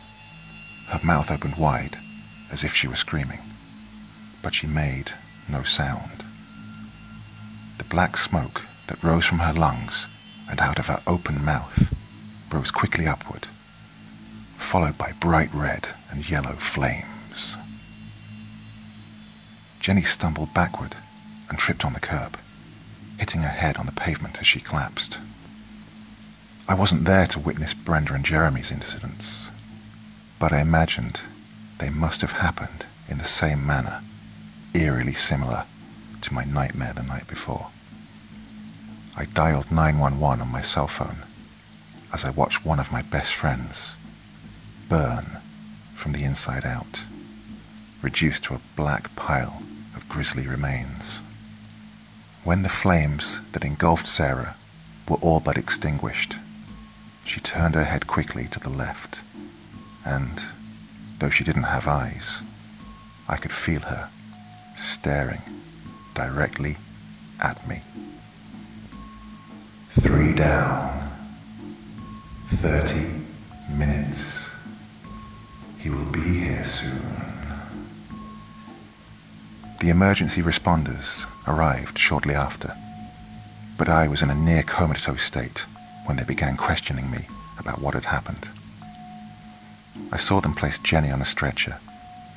Her mouth opened wide as if she were screaming, but she made no sound. The black smoke that rose from her lungs and out of her open mouth rose quickly upward, followed by bright red and yellow flames. Jenny stumbled backward and tripped on the curb, hitting her head on the pavement as she collapsed. I wasn't there to witness Brenda and Jeremy's incidents, but I imagined they must have happened in the same manner, eerily similar to my nightmare the night before. I dialed 911 on my cell phone as I watched one of my best friends burn from the inside out, reduced to a black pile of grisly remains. When the flames that engulfed Sarah were all but extinguished, she turned her head quickly to the left, and, though she didn't have eyes, I could feel her staring directly at me. Three down. Thirty minutes. He will be here soon. The emergency responders arrived shortly after, but I was in a near comatose state when they began questioning me about what had happened. I saw them place Jenny on a stretcher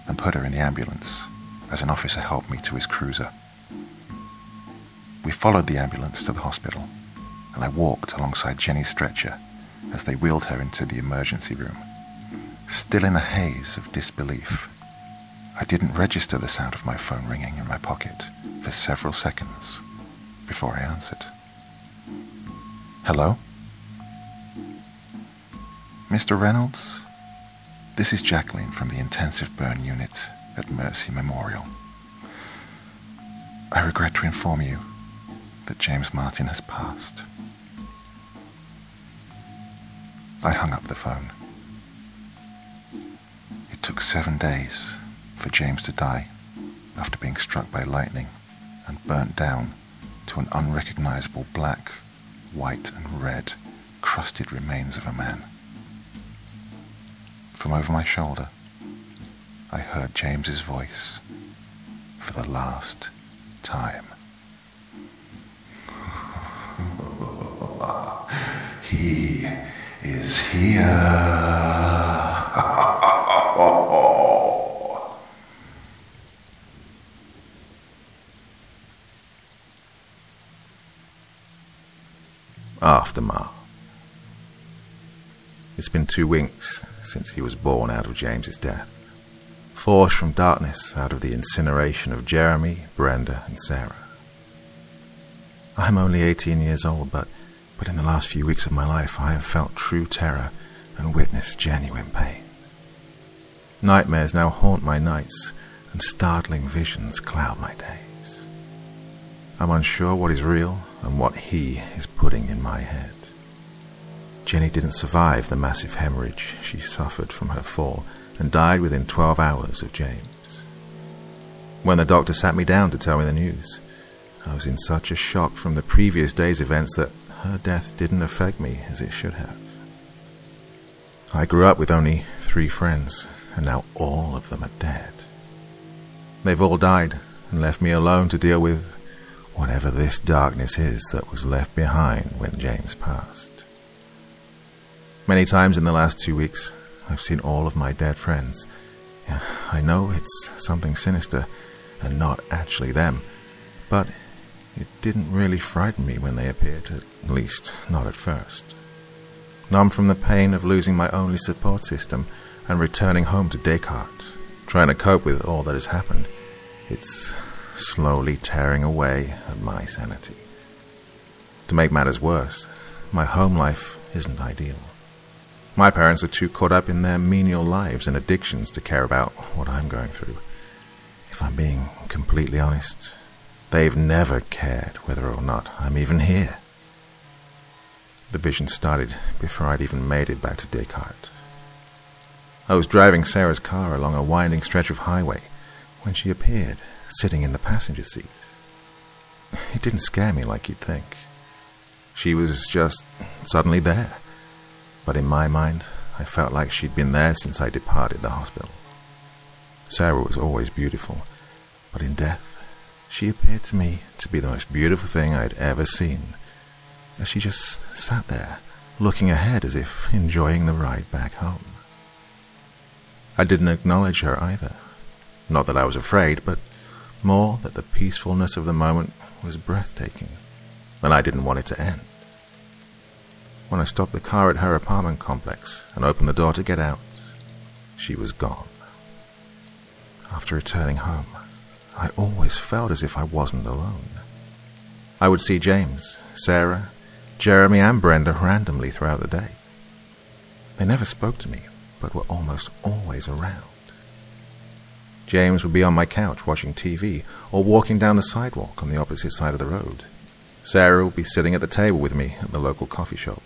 and put her in the ambulance as an officer helped me to his cruiser. We followed the ambulance to the hospital and I walked alongside Jenny's stretcher as they wheeled her into the emergency room. Still in a haze of disbelief, I didn't register the sound of my phone ringing in my pocket for several seconds before I answered. Hello? Mr. Reynolds? This is Jacqueline from the intensive burn unit at Mercy Memorial. I regret to inform you that James Martin has passed. I hung up the phone. It took seven days for James to die after being struck by lightning and burnt down to an unrecognizable black, white, and red crusted remains of a man. From over my shoulder, I heard James's voice for the last time. he is here. Aftermath. It's been two weeks since he was born out of James's death. Forced from darkness out of the incineration of Jeremy, Brenda, and Sarah. I'm only 18 years old, but but in the last few weeks of my life, I have felt true terror and witnessed genuine pain. Nightmares now haunt my nights, and startling visions cloud my days. I'm unsure what is real and what he is putting in my head. Jenny didn't survive the massive hemorrhage she suffered from her fall and died within 12 hours of James. When the doctor sat me down to tell me the news, I was in such a shock from the previous day's events that her death didn't affect me as it should have. I grew up with only three friends, and now all of them are dead. They've all died and left me alone to deal with whatever this darkness is that was left behind when James passed. Many times in the last two weeks, I've seen all of my dead friends. I know it's something sinister and not actually them, but it didn't really frighten me when they appeared, at least not at first. Numb from the pain of losing my only support system and returning home to Descartes, trying to cope with all that has happened, it's slowly tearing away at my sanity. To make matters worse, my home life isn't ideal. My parents are too caught up in their menial lives and addictions to care about what I'm going through. If I'm being completely honest, they've never cared whether or not I'm even here. The vision started before I'd even made it back to Descartes. I was driving Sarah's car along a winding stretch of highway when she appeared, sitting in the passenger seat. It didn't scare me like you'd think. She was just suddenly there but in my mind, I felt like she'd been there since I departed the hospital. Sarah was always beautiful, but in death, she appeared to me to be the most beautiful thing I'd ever seen, as she just sat there, looking ahead as if enjoying the ride back home. I didn't acknowledge her either. Not that I was afraid, but more that the peacefulness of the moment was breathtaking, and I didn't want it to end. When I stopped the car at her apartment complex and opened the door to get out, she was gone. After returning home, I always felt as if I wasn't alone. I would see James, Sarah, Jeremy, and Brenda randomly throughout the day. They never spoke to me, but were almost always around. James would be on my couch watching TV or walking down the sidewalk on the opposite side of the road. Sarah would be sitting at the table with me at the local coffee shop.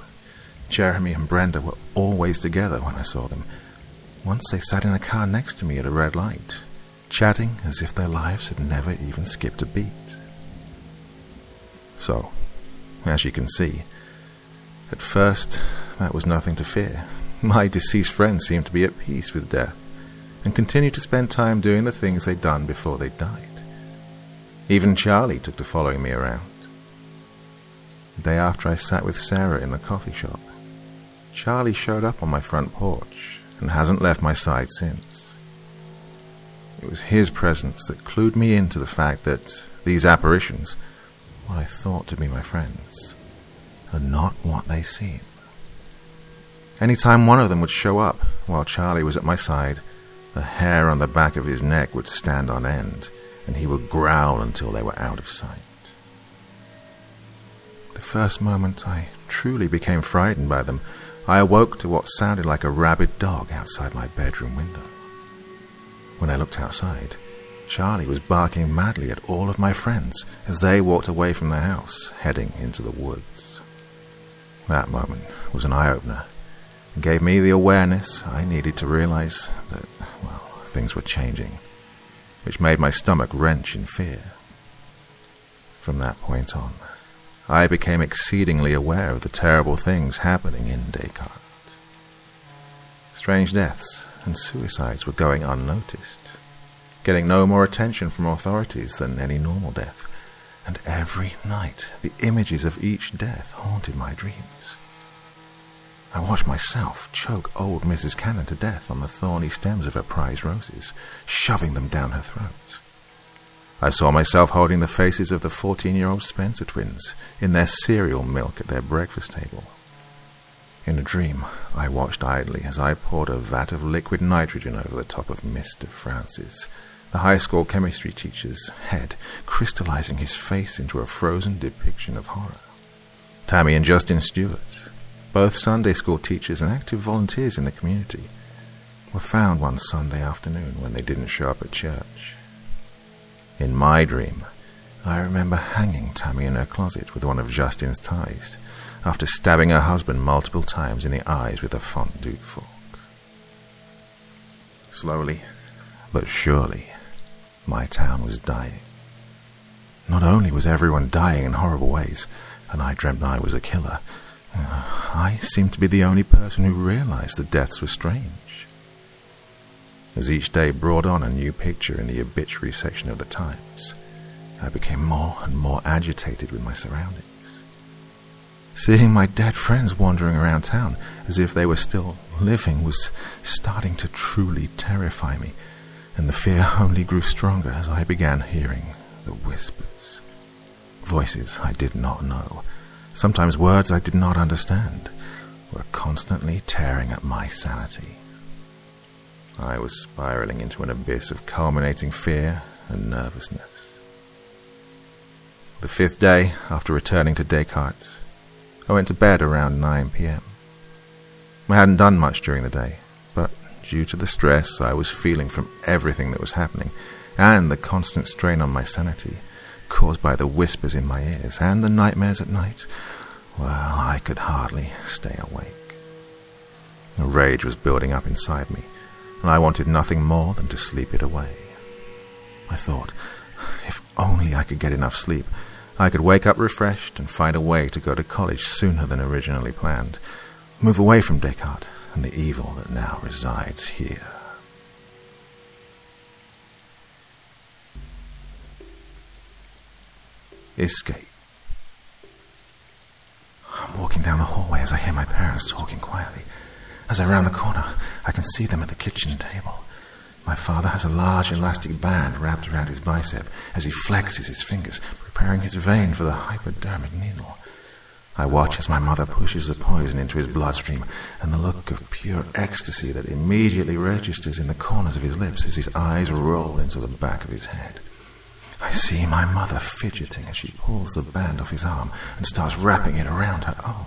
Jeremy and Brenda were always together when I saw them. Once they sat in a car next to me at a red light, chatting as if their lives had never even skipped a beat. So, as you can see, at first that was nothing to fear. My deceased friends seemed to be at peace with death and continued to spend time doing the things they'd done before they died. Even Charlie took to following me around. The day after I sat with Sarah in the coffee shop, Charlie showed up on my front porch and hasn't left my side since. It was his presence that clued me into the fact that these apparitions, what I thought to be my friends, are not what they seem. Any time one of them would show up while Charlie was at my side, the hair on the back of his neck would stand on end, and he would growl until they were out of sight. The first moment I truly became frightened by them I awoke to what sounded like a rabid dog outside my bedroom window. When I looked outside, Charlie was barking madly at all of my friends as they walked away from the house, heading into the woods. That moment was an eye opener gave me the awareness I needed to realize that, well, things were changing, which made my stomach wrench in fear. From that point on, I became exceedingly aware of the terrible things happening in Descartes. Strange deaths and suicides were going unnoticed, getting no more attention from authorities than any normal death, and every night the images of each death haunted my dreams. I watched myself choke old Mrs. Cannon to death on the thorny stems of her prize roses, shoving them down her throat. I saw myself holding the faces of the 14 year old Spencer twins in their cereal milk at their breakfast table. In a dream, I watched idly as I poured a vat of liquid nitrogen over the top of Mr. Francis, the high school chemistry teacher's head, crystallizing his face into a frozen depiction of horror. Tammy and Justin Stewart, both Sunday school teachers and active volunteers in the community, were found one Sunday afternoon when they didn't show up at church. In my dream, I remember hanging Tammy in her closet with one of Justin's ties after stabbing her husband multiple times in the eyes with a fondue fork. Slowly, but surely, my town was dying. Not only was everyone dying in horrible ways, and I dreamt I was a killer, Uh, I seemed to be the only person who realized the deaths were strange. As each day brought on a new picture in the obituary section of the Times, I became more and more agitated with my surroundings. Seeing my dead friends wandering around town as if they were still living was starting to truly terrify me, and the fear only grew stronger as I began hearing the whispers. Voices I did not know, sometimes words I did not understand, were constantly tearing at my sanity. I was spiraling into an abyss of culminating fear and nervousness. The fifth day after returning to Descartes, I went to bed around 9 p.m. I hadn't done much during the day, but due to the stress I was feeling from everything that was happening, and the constant strain on my sanity, caused by the whispers in my ears and the nightmares at night, well, I could hardly stay awake. A rage was building up inside me, and I wanted nothing more than to sleep it away. I thought, if only I could get enough sleep, I could wake up refreshed and find a way to go to college sooner than originally planned, move away from Descartes and the evil that now resides here. Escape. I'm walking down the hallway as I hear my parents talking quietly. As I round the corner, I can see them at the kitchen table. My father has a large elastic band wrapped around his bicep as he flexes his fingers, preparing his vein for the hypodermic needle. I watch as my mother pushes the poison into his bloodstream, and the look of pure ecstasy that immediately registers in the corners of his lips as his eyes roll into the back of his head. I see my mother fidgeting as she pulls the band off his arm and starts wrapping it around her own.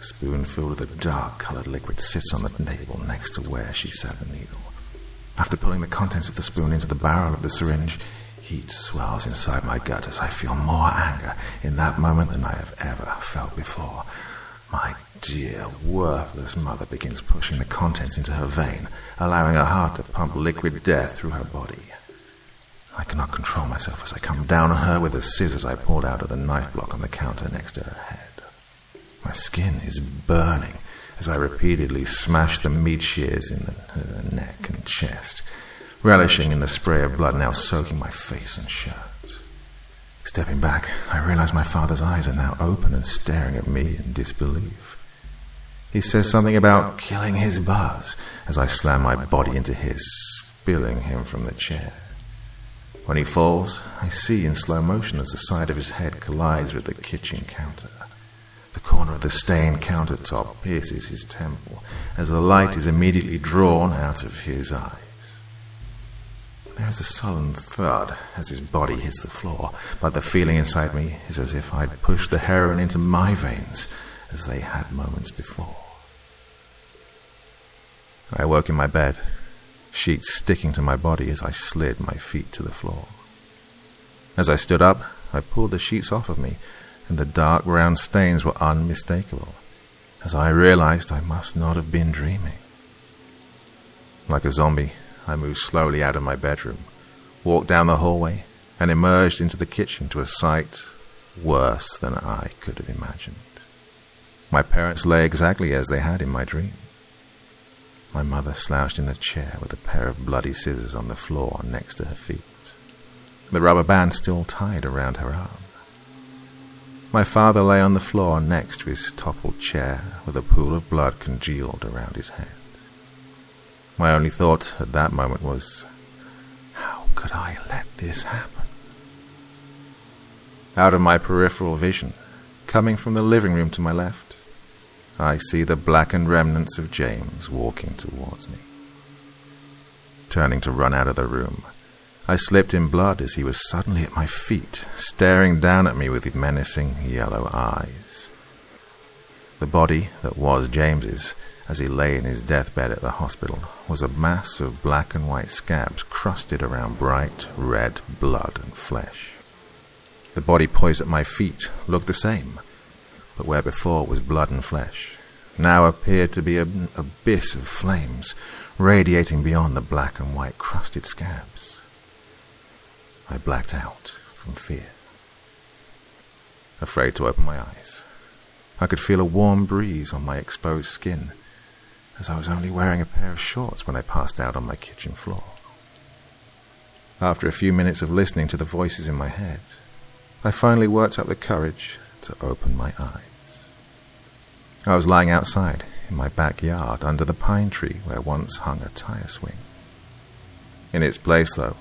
A spoon filled with a dark colored liquid sits on the table next to where she set the needle. After pulling the contents of the spoon into the barrel of the syringe, heat swells inside my gut as I feel more anger in that moment than I have ever felt before. My dear, worthless mother begins pushing the contents into her vein, allowing her heart to pump liquid death through her body. I cannot control myself as I come down on her with the scissors I pulled out of the knife block on the counter next to her head. My skin is burning as I repeatedly smash the meat shears in the, neck and chest, relishing in the spray of blood now soaking my face and shirt. Stepping back, I realize my father's eyes are now open and staring at me in disbelief. He says something about killing his buzz as I slam my body into his, spilling him from the chair. When he falls, I see in slow motion as the side of his head collides with the kitchen counter. The corner of the stained countertop pierces his temple as the light is immediately drawn out of his eyes. There is a sullen thud as his body hits the floor, but the feeling inside me is as if I'd pushed the heroin into my veins as they had moments before. I woke in my bed, sheets sticking to my body as I slid my feet to the floor. As I stood up, I pulled the sheets off of me and the dark brown stains were unmistakable, as I realized I must not have been dreaming. Like a zombie, I moved slowly out of my bedroom, walked down the hallway, and emerged into the kitchen to a sight worse than I could have imagined. My parents lay exactly as they had in my dream. My mother slouched in the chair with a pair of bloody scissors on the floor next to her feet, the rubber band still tied around her arm. My father lay on the floor next to his toppled chair with a pool of blood congealed around his head. My only thought at that moment was, how could I let this happen? Out of my peripheral vision, coming from the living room to my left, I see the blackened remnants of James walking towards me. Turning to run out of the room, I slipped in blood as he was suddenly at my feet, staring down at me with menacing yellow eyes. The body that was James's, as he lay in his deathbed at the hospital, was a mass of black and white scabs crusted around bright red blood and flesh. The body poised at my feet looked the same, but where before was blood and flesh, now appeared to be an abyss of flames radiating beyond the black and white crusted scabs. I blacked out from fear. afraid to open my eyes. I could feel a warm breeze on my exposed skin, as I was only wearing a pair of shorts when I passed out on my kitchen floor. After a few minutes of listening to the voices in my head, I finally worked up the courage to open my eyes. I was lying outside in my backyard under the pine tree where once hung a tire swing. In its place, though,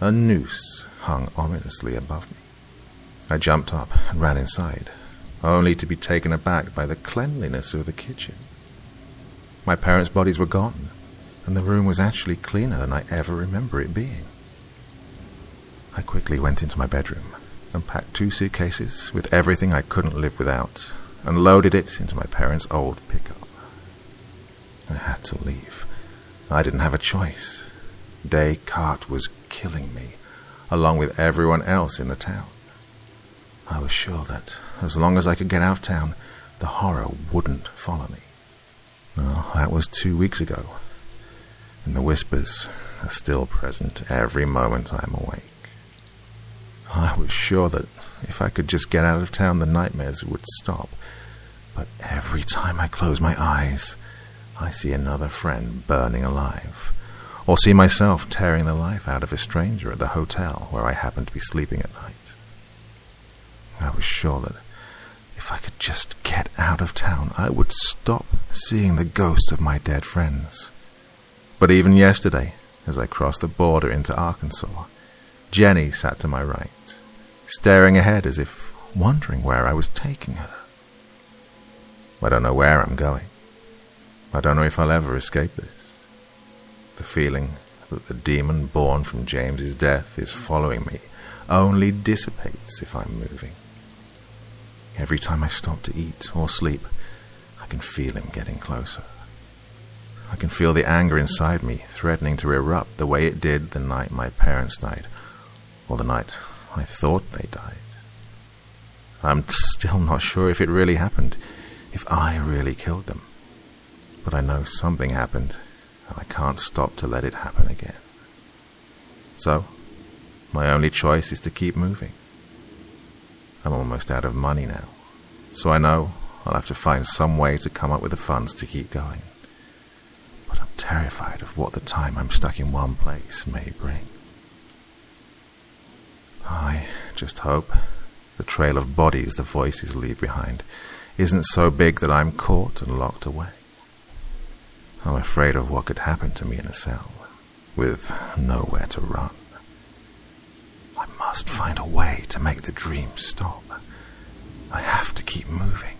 a noose hung ominously above me. I jumped up and ran inside, only to be taken aback by the cleanliness of the kitchen. My parents' bodies were gone, and the room was actually cleaner than I ever remember it being. I quickly went into my bedroom and packed two suitcases with everything I couldn't live without and loaded it into my parents' old pickup. I had to leave. I didn't have a choice. Descartes was killing me, along with everyone else in the town. I was sure that as long as I could get out of town, the horror wouldn't follow me. Well, that was two weeks ago, and the whispers are still present every moment I'm awake. I was sure that if I could just get out of town, the nightmares would stop. But every time I close my eyes, I see another friend burning alive, or see myself tearing the life out of a stranger at the hotel where I happen to be sleeping at night. I was sure that if I could just get out of town, I would stop seeing the ghosts of my dead friends. But even yesterday, as I crossed the border into Arkansas, Jenny sat to my right, staring ahead as if wondering where I was taking her. I don't know where I'm going. I don't know if I'll ever escape this. The feeling that the demon born from James's death is following me only dissipates if I'm moving. Every time I stop to eat or sleep, I can feel him getting closer. I can feel the anger inside me threatening to erupt the way it did the night my parents died, or the night I thought they died. I'm still not sure if it really happened, if I really killed them. But I know something happened, and I can't stop to let it happen again. So, my only choice is to keep moving. I'm almost out of money now, so I know I'll have to find some way to come up with the funds to keep going. But I'm terrified of what the time I'm stuck in one place may bring. I just hope the trail of bodies the voices leave behind isn't so big that I'm caught and locked away. I'm afraid of what could happen to me in a cell, with nowhere to run I must find a way to make the dream stop. I have to keep moving.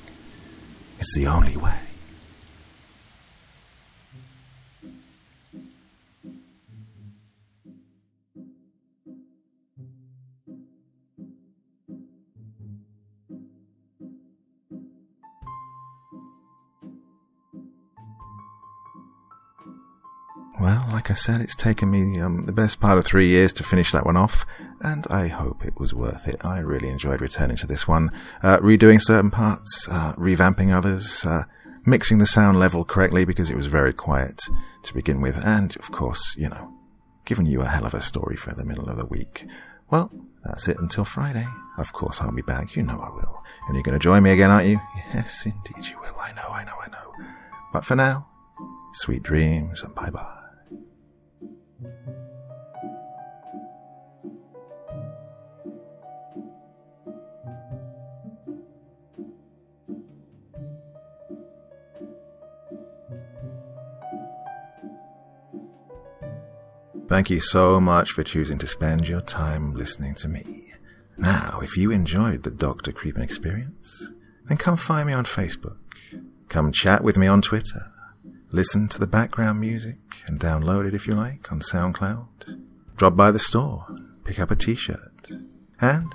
It's the only way. I said, it's taken me um, the best part of three years to finish that one off, and I hope it was worth it. I really enjoyed returning to this one, uh, redoing certain parts, uh, revamping others, uh, mixing the sound level correctly because it was very quiet to begin with, and of course, you know, giving you a hell of a story for the middle of the week. Well, that's it until Friday. Of course, I'll be back. You know I will. And you're going to join me again, aren't you? Yes, indeed you will. I know, I know, I know. But for now, sweet dreams and bye bye. Thank you so much for choosing to spend your time listening to me. Now, if you enjoyed the Dr. Creepen experience, then come find me on Facebook. Come chat with me on Twitter. Listen to the background music and download it if you like on SoundCloud. Drop by the store, pick up a t-shirt. And,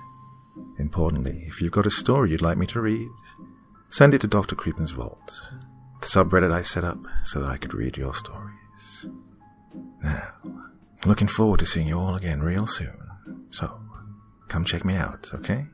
importantly, if you've got a story you'd like me to read, send it to Dr. Creepen's Vault, the subreddit I set up so that I could read your stories. Now, Looking forward to seeing you all again real soon. So, come check me out, okay?